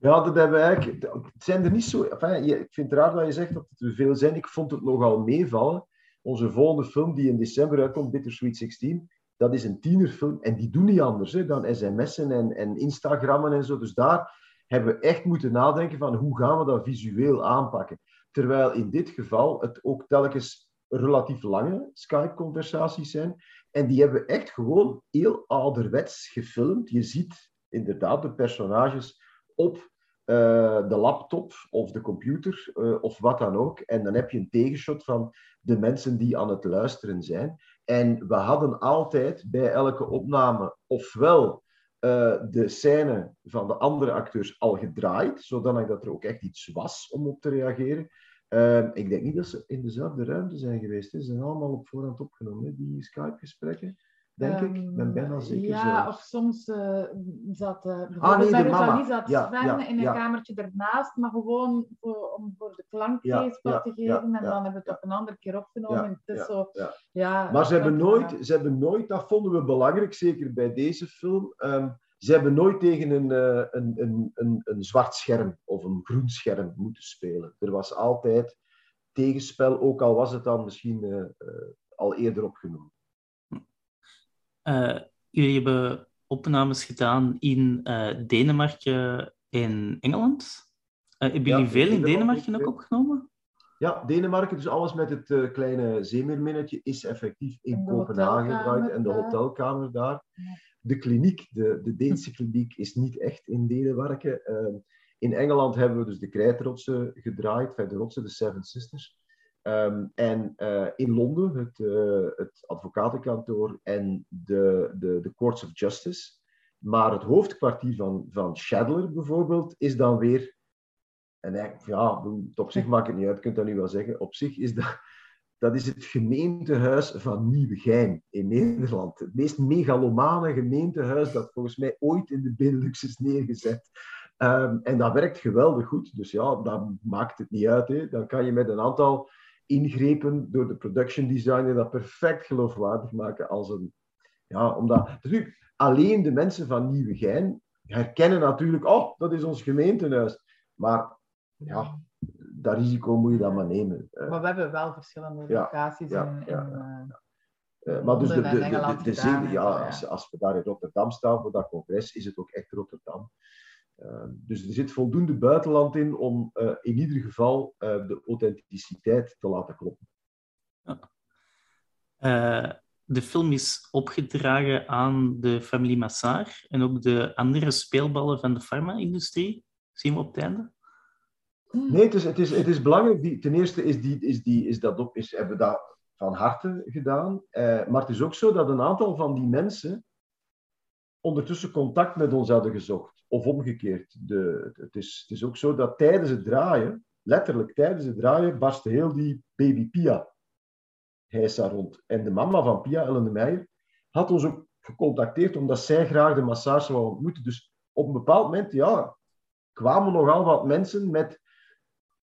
ja, dat hebben we eigenlijk. Het zijn er niet zo. Ik vind het raar dat je zegt dat het er veel zijn. Ik vond het nogal meevallen. Onze volgende film, die in december uitkomt, Bittersweet 16, dat is een tienerfilm. En die doen niet anders hè, dan sms'en en, en Instagrammen en zo. Dus daar hebben we echt moeten nadenken van hoe gaan we dat visueel aanpakken. Terwijl in dit geval het ook telkens relatief lange Skype-conversaties zijn. En die hebben we echt gewoon heel ouderwets gefilmd. Je ziet inderdaad de personages op uh, de laptop of de computer uh, of wat dan ook. En dan heb je een tegenshot van de mensen die aan het luisteren zijn. En we hadden altijd bij elke opname ofwel uh, de scène van de andere acteurs al gedraaid, zodat er ook echt iets was om op te reageren. Ehm, ik denk niet dat ze in dezelfde ruimte zijn geweest. Ze zijn allemaal op voorhand opgenomen, die Skype-gesprekken denk ik. Ik ben bijna zeker Ja, of soms uh, zat uh, ah, nee, bij Rosalie zat ja, Sven ja, in een kamertje ernaast, maar gewoon voor, om voor de klank te geven. en dan hebben we het op een andere keer opgenomen. het is zo, ja. maar ze hebben, nooit, ze hebben nooit, dat vonden we belangrijk, zeker bij deze film, um, ze hebben nooit tegen een, uh, een, een, een, een zwart scherm of een groen scherm moeten spelen. Er was altijd tegenspel, ook al was het dan misschien al eerder opgenomen. Uh, jullie hebben opnames gedaan in Denemarken en Engeland. Hebben jullie veel in Denemarken ook opgenomen? Ja, Denemarken, dus alles met het uh, kleine zeemeerminnetje, is effectief in Kopenhagen gedraaid en de hotelkamer daar. De kliniek, de, de Deense kliniek, is niet echt in Denemarken. Ehm, in Engeland hebben we dus de krijtrotsen gedraaid, de rotsen, de Seven Sisters. Ehm, en uh, in Londen, het, uh, het advocatenkantoor en de, de, de Courts of Justice. Maar het hoofdkwartier van, van Shadler bijvoorbeeld is dan weer. En eigenlijk, ja, op zich maakt het niet uit, je kunt dat nu wel zeggen. Op zich is dat, dat is het gemeentehuis van Nieuwegein in Nederland. Het meest megalomane gemeentehuis dat volgens mij ooit in de Benelux is neergezet. Um, en dat werkt geweldig goed. Dus ja, dat maakt het niet uit. Hè. Dan kan je met een aantal ingrepen door de production designer dat perfect geloofwaardig maken als een... Ja, omdat... Natuurlijk, alleen de mensen van Nieuwegein herkennen natuurlijk, oh, dat is ons gemeentehuis. Maar ja, dat risico moet je dan maar nemen. Maar we hebben wel verschillende locaties ja, in, ja, in uh, maar dus de, de, de, de, zin, ja, als, als we daar in Rotterdam staan voor dat congres, is het ook echt Rotterdam. Ehm, dus er zit voldoende buitenland in om uh, in ieder geval uh, de authenticiteit te laten kloppen. Ja. Uh, de film is opgedragen aan de familie Massar en ook de andere speelballen van de farma-industrie. Zien we op het einde? Nee, het is, het is, het is belangrijk. Die, ten eerste is, die, is, die, is dat op, is, hebben we dat van harte gedaan. maar het is ook zo dat een aantal van die mensen ondertussen contact met ons hadden gezocht. Of omgekeerd. De, het, is, het is ook zo dat tijdens het draaien, letterlijk tijdens het draaien, barstte heel die baby Pia heisa rond. En de mama van Pia, Ellen de Meijer, had ons ook gecontacteerd omdat zij graag de massage wou ontmoeten. Dus op een bepaald moment, ja, kwamen nogal wat mensen met,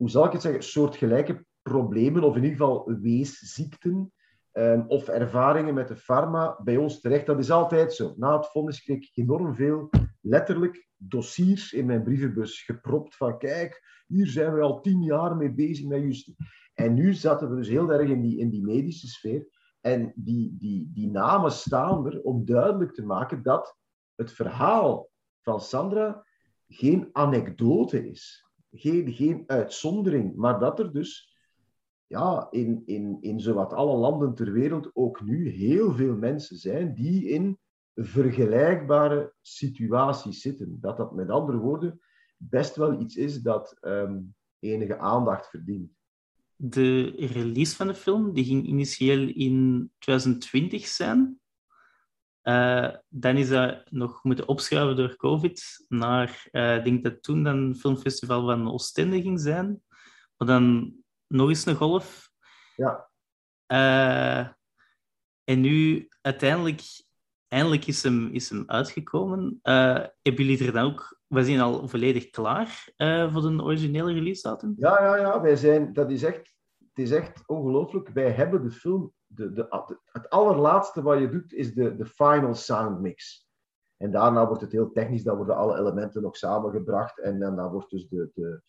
hoe zal ik het zeggen, soortgelijke problemen, of in ieder geval weesziekten, um, of ervaringen met de pharma bij ons terecht. Dat is altijd zo. Na het vonnis kreeg ik enorm veel, letterlijk, dossiers in mijn brievenbus gepropt van kijk, hier zijn we al tien jaar mee bezig met juist. En nu zaten we dus heel erg in die, in die medische sfeer. En die, die, die namen staan er om duidelijk te maken dat het verhaal van Sandra geen anekdote is. Geen, geen uitzondering, maar dat er dus ja, in, in, in zowat alle landen ter wereld ook nu heel veel mensen zijn die in vergelijkbare situaties zitten. Dat dat met andere woorden best wel iets is dat ehm, enige aandacht verdient. De release van de film die ging initieel in 2020 zijn. Uh, dan is dat nog moeten opschuiven door COVID naar, uh, ik denk dat toen dan een filmfestival van Oostende ging zijn. Maar dan nog eens een golf. Ja. Uh, en nu uiteindelijk eindelijk is hem, is hem uitgekomen. hebben jullie er dan ook we zijn al volledig klaar voor de originele release datum? Ja, ja, ja. Wij zijn, dat is echt, het is echt ongelooflijk. Wij hebben de film, de, het allerlaatste wat je doet, is de, de final sound mix. En daarna wordt het heel technisch, dan worden alle elementen nog samengebracht en, dan wordt dus de, de,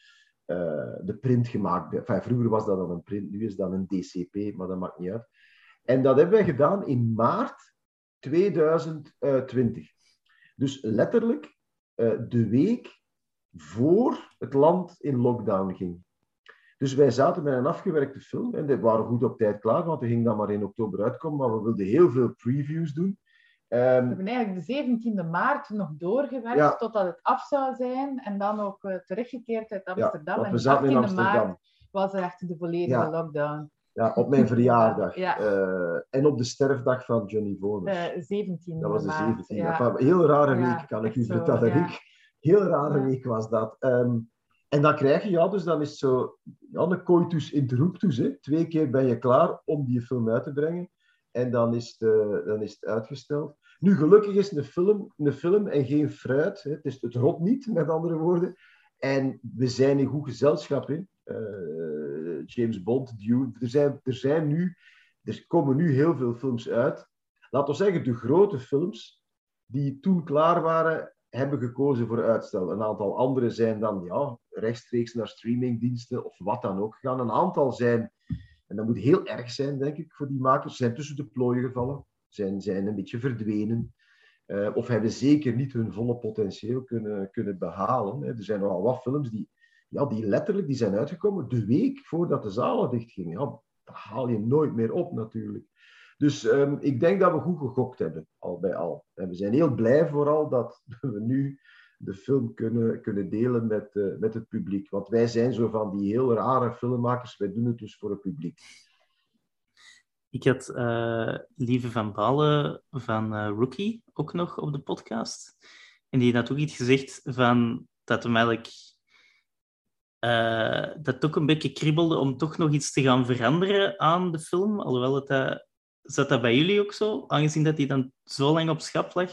uh, de print gemaakt. Vroeger was dat dan een print, nu is dat een DCP, maar dat maakt niet uit. En dat hebben wij gedaan in maart 2020. Dus letterlijk eh, de week voor het land in lockdown ging. Dus wij zaten met een afgewerkte film en die waren goed op tijd klaar, want die ging dan maar in oktober uitkomen, maar we wilden heel veel previews doen. Um, we hebben eigenlijk de 17e maart nog doorgewerkt ja. totdat het af zou zijn en dan ook uh, teruggekeerd uit Amsterdam. Ja, en we zaten in Amsterdam. maart was echt de volledige ja. lockdown. Ja, op mijn verjaardag. Ja. Uh, en op de sterfdag van Johnny Voners. Uh, 17 Dat was de 17e. Ja. heel rare week, kan ik u vertellen. Heel rare week was dat. Um, en dan krijg je, ja, dus dan is zo, ja, een coitus interruptus. Hè. Twee keer ben je klaar om die film uit te brengen. En dan is het, uh, dan is het uitgesteld. Nu, gelukkig is een film een film en geen fruit. Hè. Het, is, het rot niet, met andere woorden. En we zijn in goed gezelschap. Hè. Uh, James Bond, Dune. Er zijn, er zijn nu, er komen nu heel veel films uit. Laten we zeggen, de grote films die toen klaar waren, hebben gekozen voor uitstel. Een aantal andere zijn dan ja, rechtstreeks naar streamingdiensten of wat dan ook gaan. Een aantal zijn, en dat moet heel erg zijn, denk ik, voor die makers, zijn tussen de plooien gevallen, zijn, zijn een beetje verdwenen. Uh, of hebben zeker niet hun volle potentieel kunnen, kunnen behalen. Er zijn nogal wat films die, ja, die letterlijk die zijn uitgekomen de week voordat de zalen dichtgingen. Ja, dat haal je nooit meer op natuurlijk. Dus um, ik denk dat we goed gegokt hebben, al bij al. En we zijn heel blij vooral dat we nu de film kunnen, kunnen delen met, uh, met het publiek. Want wij zijn zo van die heel rare filmmakers, wij doen het dus voor het publiek. Ik had uh, Lieve van Balen van uh, Rookie ook nog op de podcast. En die had ook iets gezegd van dat hem eigenlijk dat ook een beetje kriebelde om toch nog iets te gaan veranderen aan de film, alhoewel het dat Zat dat bij jullie ook zo, aangezien dat hij dan zo lang op schap lag?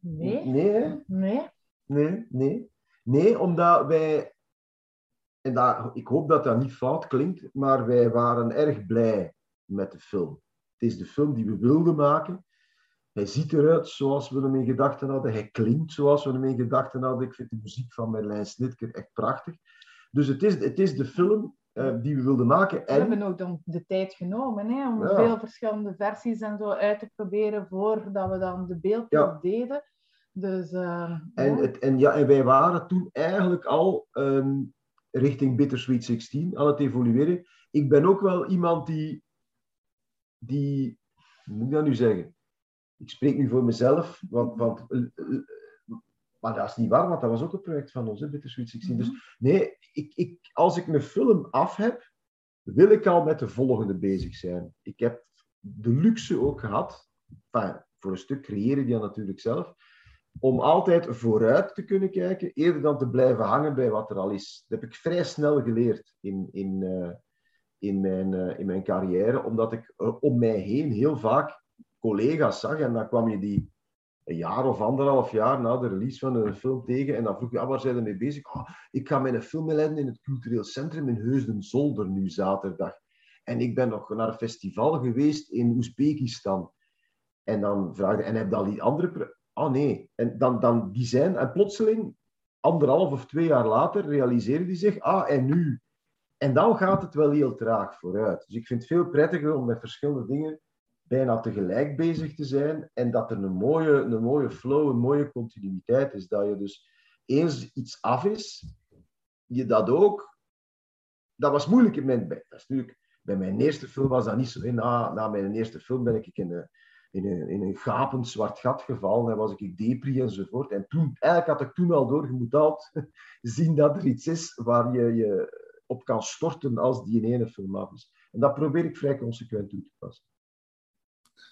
Nee. Nee, nee. Nee, nee. Nee, omdat wij... En dat, ik hoop dat dat niet fout klinkt, maar wij waren erg blij met de film. Het is de film die we wilden maken. Hij ziet eruit zoals we hem in gedachten hadden. Hij klinkt zoals we hem in gedachten hadden. Ik vind de muziek van Merlijn Snitker echt prachtig. Dus het is, het is de film uh, die we wilden maken. En... We hebben ook dan de tijd genomen hè, om ja. veel verschillende versies en zo uit te proberen voordat we dan de beeldproef ja. deden. Dus, uh, en, ja. Het, en, ja, en wij waren toen eigenlijk al um, richting Bittersweet 16 aan het evolueren. Ik ben ook wel iemand die, die hoe moet ik dat nu zeggen? Ik spreek nu voor mezelf, want, want uh, maar dat is niet waar, want dat was ook een project van ons, hè, Bittersweet 16. Mm -hmm. Dus nee, ik, ik, als ik een film af heb, wil ik al met de volgende bezig zijn. Ik heb de luxe ook gehad, enfin, voor een stuk creëren die natuurlijk zelf, om altijd vooruit te kunnen kijken, eerder dan te blijven hangen bij wat er al is. Dat heb ik vrij snel geleerd in, in, uh, in, mijn, uh, in mijn carrière, omdat ik uh, om mij heen heel vaak collega's zag en dan kwam je die een jaar of anderhalf jaar na de release van een film tegen. En dan vroeg je, ah, waar zijn we mee bezig? Oh, ik ga mijn film leiden in het cultureel centrum in Heusden-Zolder nu zaterdag. En ik ben nog naar een festival geweest in Oezbekistan. En dan vraagde en heb je al die andere... Ah nee. En dan, dan die zijn... En plotseling, anderhalf of twee jaar later, realiseren die zich, ah, en nu? En dan gaat het wel heel traag vooruit. Dus ik vind het veel prettiger om met verschillende dingen bijna tegelijk bezig te zijn en dat er een mooie, een mooie flow, een mooie continuïteit is. Dat je dus eens iets af is, je dat ook... Dat was moeilijk in mijn... Dat is natuurlijk, bij mijn eerste film was dat niet zo. Na, na mijn eerste film ben ik in de, in een, in een gapend zwart gat gevallen en was ik depri enzovoort. En toen, eigenlijk had ik toen al door, je moet altijd zien dat er iets is waar je je op kan storten als die in ene film af is. En dat probeer ik vrij consequent toe te passen.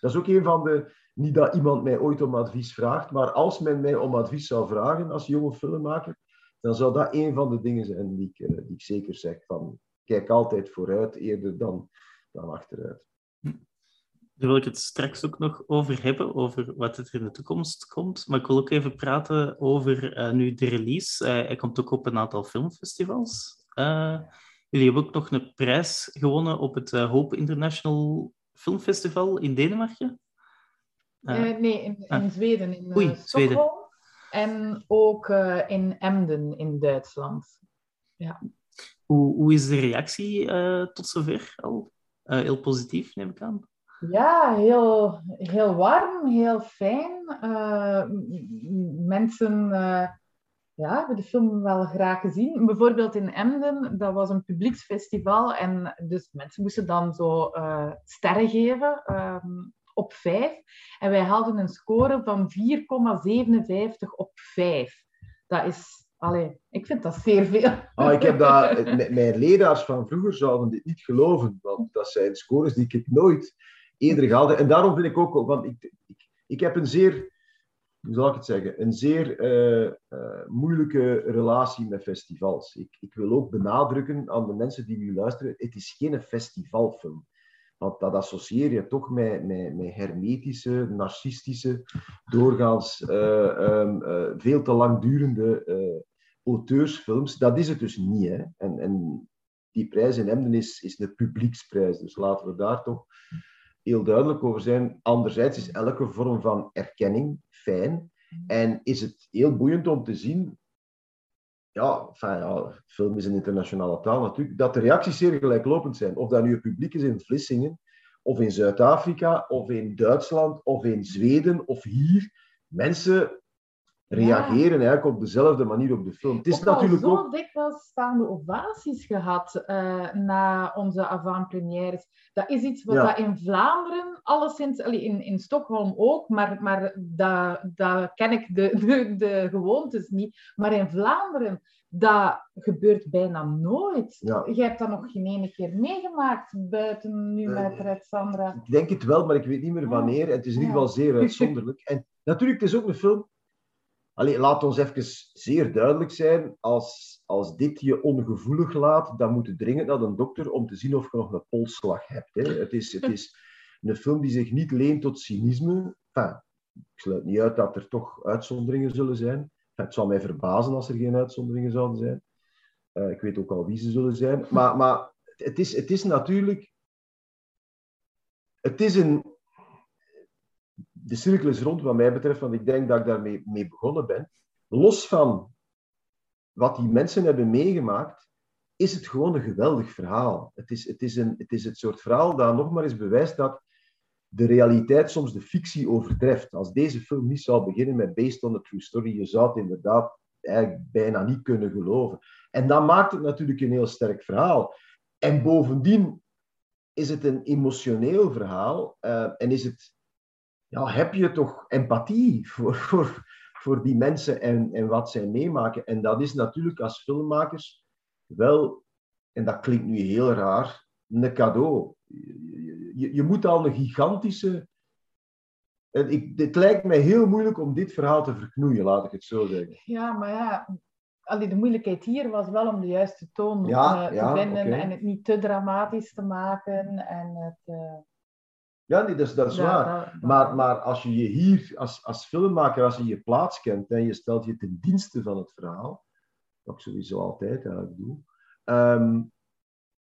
Dat is ook een van de, niet dat iemand mij ooit om advies vraagt, maar als men mij om advies zou vragen als jonge filmmaker, dan zou dat een van de dingen zijn die ik, eh, die ik zeker zeg. Van, kijk altijd vooruit eerder dan, dan achteruit. Daar wil ik het straks ook nog over hebben, over wat er in de toekomst komt. Maar ik wil ook even praten over uh, nu de release. Uh, hij komt ook op een aantal filmfestivals. Jullie hebben ook nog een prijs gewonnen op het Hope International Filmfestival in Denemarken. nee, in, in ah. Zweden, in Oei, Stockholm. Zweden. En ook in Emden in Duitsland. Ja. Hoe, hoe is de reactie tot zover al? heel positief, neem ik aan. Ja, heel, heel warm, heel fijn. Uh, mensen uh, ja, hebben de film wel graag gezien. Bijvoorbeeld in Emden, dat was een publieksfestival. En dus mensen moesten dan zo uh, sterren geven um, op 5. En wij hadden een score van 4,57 op 5. Dat is Allee, ik vind dat zeer veel. Ah, ik heb dat, mijn leraars van vroeger zouden dit niet geloven, want dat zijn scores die ik nooit eerder gehaald. En daarom vind ik ook, want ik, ik, ik heb een zeer, hoe zal ik het zeggen, een zeer uh, uh, moeilijke relatie met festivals. Ik, ik wil ook benadrukken aan de mensen die nu luisteren, het is geen festivalfilm. Want dat associeer je toch met, met, met hermetische, narcistische, doorgaans uh, um, veel te langdurende auteursfilms. Dat is het dus niet. Hè? En, en die prijs in Emden is, is publieksprijs. Dus laten we daar toch heel duidelijk over zijn. Anderzijds is elke vorm van erkenning fijn. En is het heel boeiend om te zien, ja, enfin, film is een internationale taal natuurlijk, dat de reacties zeer gelijklopend zijn. Of dat nu het publiek is in Vlissingen, of in Zuid-Afrika, of in Duitsland, of in Zweden, of hier. Mensen reageren ja. eigenlijk op dezelfde manier op de film. Het is ook natuurlijk zo ook... dikwijls staande ovaties gehad uh, na onze avant-premières. Dat is iets wat Ja. dat in Vlaanderen, alleszins, in, in Stockholm ook, maar, maar dat, dat ken ik de, de, de gewoontes niet. Maar in Vlaanderen, dat gebeurt bijna nooit. Ja. Jij hebt dat nog geen ene keer meegemaakt, buiten nu Eh, met Red Sandra. Ik denk het wel, maar ik weet niet meer wanneer. Het is in ieder geval zeer uitzonderlijk. En natuurlijk, het is ook een film... Laat ons even zeer duidelijk zijn. Als, als dit je ongevoelig laat, dan moet je dringend naar een dokter om te zien of je nog een polsslag hebt. Hè. Het, is, het is een film die zich niet leent tot cynisme. Enfin, ik sluit niet uit dat er toch uitzonderingen zullen zijn. Het zou mij verbazen als er geen uitzonderingen zouden zijn. Eh, ik weet ook al wie ze zullen zijn. Maar, maar het, is, het is natuurlijk... Het is een... De cirkel is rond wat mij betreft, want ik denk dat ik daarmee mee begonnen ben. Los van wat die mensen hebben meegemaakt, is het gewoon een geweldig verhaal. Het is, het is, een, het, is het soort verhaal dat nog maar eens bewijst dat de realiteit soms de fictie overtreft. Als deze film niet zou beginnen met Based on a True Story, je zou het inderdaad eigenlijk bijna niet kunnen geloven. En dat maakt het natuurlijk een heel sterk verhaal. En bovendien is het een emotioneel verhaal eh, en is het, ja, heb je toch empathie voor, voor, voor die mensen en, en wat zij meemaken. En dat is natuurlijk als filmmakers wel, en dat klinkt nu heel raar, een cadeau. Je, je, je moet al een gigantische. en Ik, het lijkt mij heel moeilijk om dit verhaal te verknoeien, laat ik het zo zeggen. Ja, maar ja, allee, de moeilijkheid hier was wel om de juiste toon Ja, eh, ja, te vinden en het niet te dramatisch te maken. En het, eh, Ja, nee, dat is, dat is ja, waar. dat- dat- Maar, maar als je je hier als, als filmmaker, als je je plaats kent en je stelt je ten dienste van het verhaal, wat ik sowieso altijd eigenlijk doe, ehm,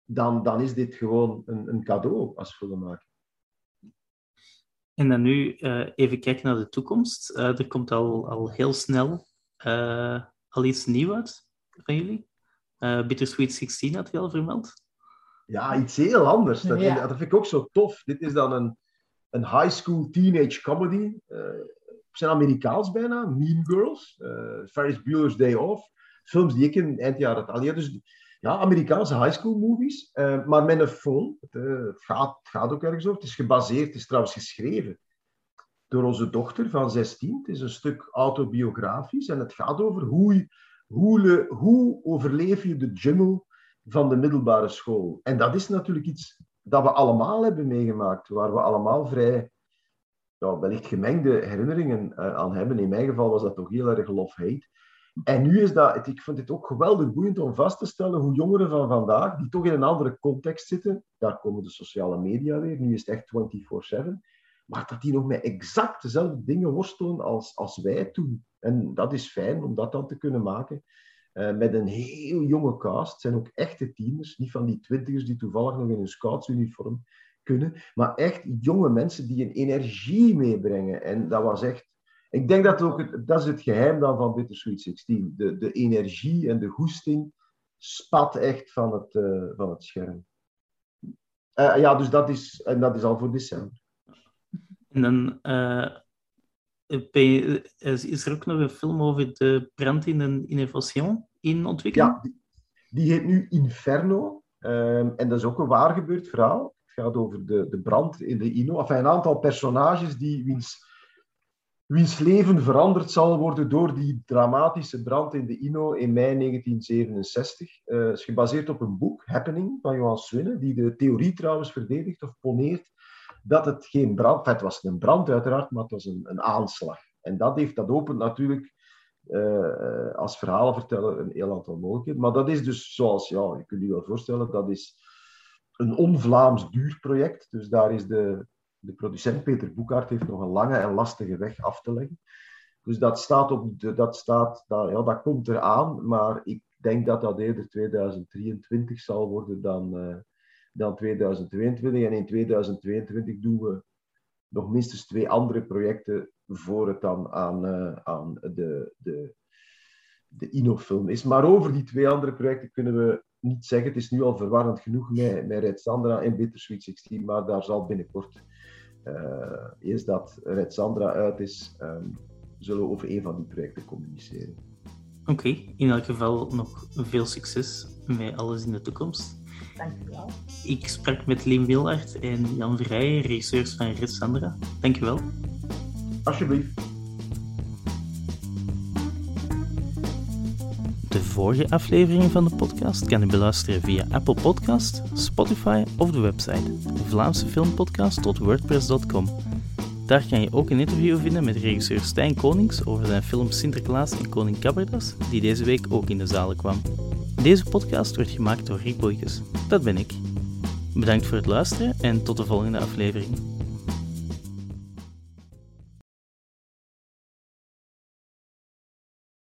dan, dan is dit gewoon een, een cadeau als filmmaker. En dan nu eh, even kijken naar de toekomst. Eh, er komt al, al heel snel eh, al iets nieuws uit van jullie. Eh Bittersweet 16 had je al vermeld. Ja, iets heel anders. Dat, Ja. dat vind ik ook zo tof. Dit is dan een, een high school teenage comedy. op zijn Amerikaans bijna. Mean Girls. eh Ferris Bueller's Day Off. Films die ik in eind jaren... Allee, dus ja, Amerikaanse high school movies. eh, maar met een phone. Het, het, gaat, het gaat ook ergens over. Het is gebaseerd, het is trouwens geschreven door onze dochter van 16. Het is een stuk autobiografisch en het gaat over hoe, hoe, hoe overleef je de jungle van de middelbare school. En dat is natuurlijk iets dat we allemaal hebben meegemaakt, waar we allemaal vrij ja, wellicht gemengde herinneringen uh, aan hebben. In mijn geval was dat toch heel erg love-hate. En nu is dat, ik vind het ook geweldig boeiend om vast te stellen hoe jongeren van vandaag, die toch in een andere context zitten, daar komen de sociale media weer, nu is het echt 24-7, maar dat die nog met exact dezelfde dingen worstelen als, als wij toen. En dat is fijn om dat dan te kunnen maken. Uh, met een heel jonge cast. Het zijn ook echte tieners, niet van die twintigers die toevallig nog in een scoutsuniform kunnen, maar echt jonge mensen die een energie meebrengen. En dat was echt ik denk dat ook dat is het geheim dan van Bittersweet 16. De, de energie en de goesting spat echt van het, uh, van het scherm. Uh, ja, dus dat is, en dat is al voor december. En dan is er ook nog een film over de brand in een innovation in ontwikkeling? Ja, die, heet nu Inferno. Um, en dat is ook een waar gebeurd verhaal. Het gaat over de, de brand in de Inno. Enfin, een aantal personages die wiens wiens leven veranderd zal worden door die dramatische brand in de Inno in mei 1967. Uh, is gebaseerd op een boek, Happening, van Johan Swinne, die de theorie trouwens verdedigt of poneert dat het geen brand... het was een brand uiteraard, maar het was een, een aanslag. En dat, heeft, dat opent natuurlijk uh, als verhalenverteller een heel aantal mogelijkheden. Maar dat is dus zoals, ja, je kunt je wel voorstellen, dat is een on-Vlaams duur project. Dus daar is de, de producent Peter Boekhaart heeft nog een lange en lastige weg af te leggen. Dus dat staat op de, dat staat, dat, ja, dat komt eraan, maar ik denk dat dat eerder 2023 zal worden dan, uh, dan 2022. En in 2022 doen we nog minstens twee andere projecten voor het dan aan, uh, aan de, de, de Inofilm is. Maar over die twee andere projecten kunnen we niet zeggen. Het is nu al verwarrend genoeg met, met Red Sandra en Bittersweet 16, maar daar zal binnenkort uh, eerst dat Red Sandra uit is, um, zullen we over een van die projecten communiceren. Oké, in elk geval nog veel succes met alles in de toekomst. Dankjewel. Ik sprak met Leen Willaert en Jan Verrijen, regisseurs van Red Sandra. Dankjewel. Alsjeblieft. De vorige afleveringen van de podcast kan je beluisteren via Apple Podcast, Spotify of de website vlaamsefilmpodcast.wordpress.com. Daar kan je ook een interview vinden met regisseur Stijn Konings over zijn film Sinterklaas en Koning Kabberdas, die deze week ook in de zalen kwam. Deze podcast wordt gemaakt door Rick Boykes. Dat ben ik. Bedankt voor het luisteren en tot de volgende aflevering.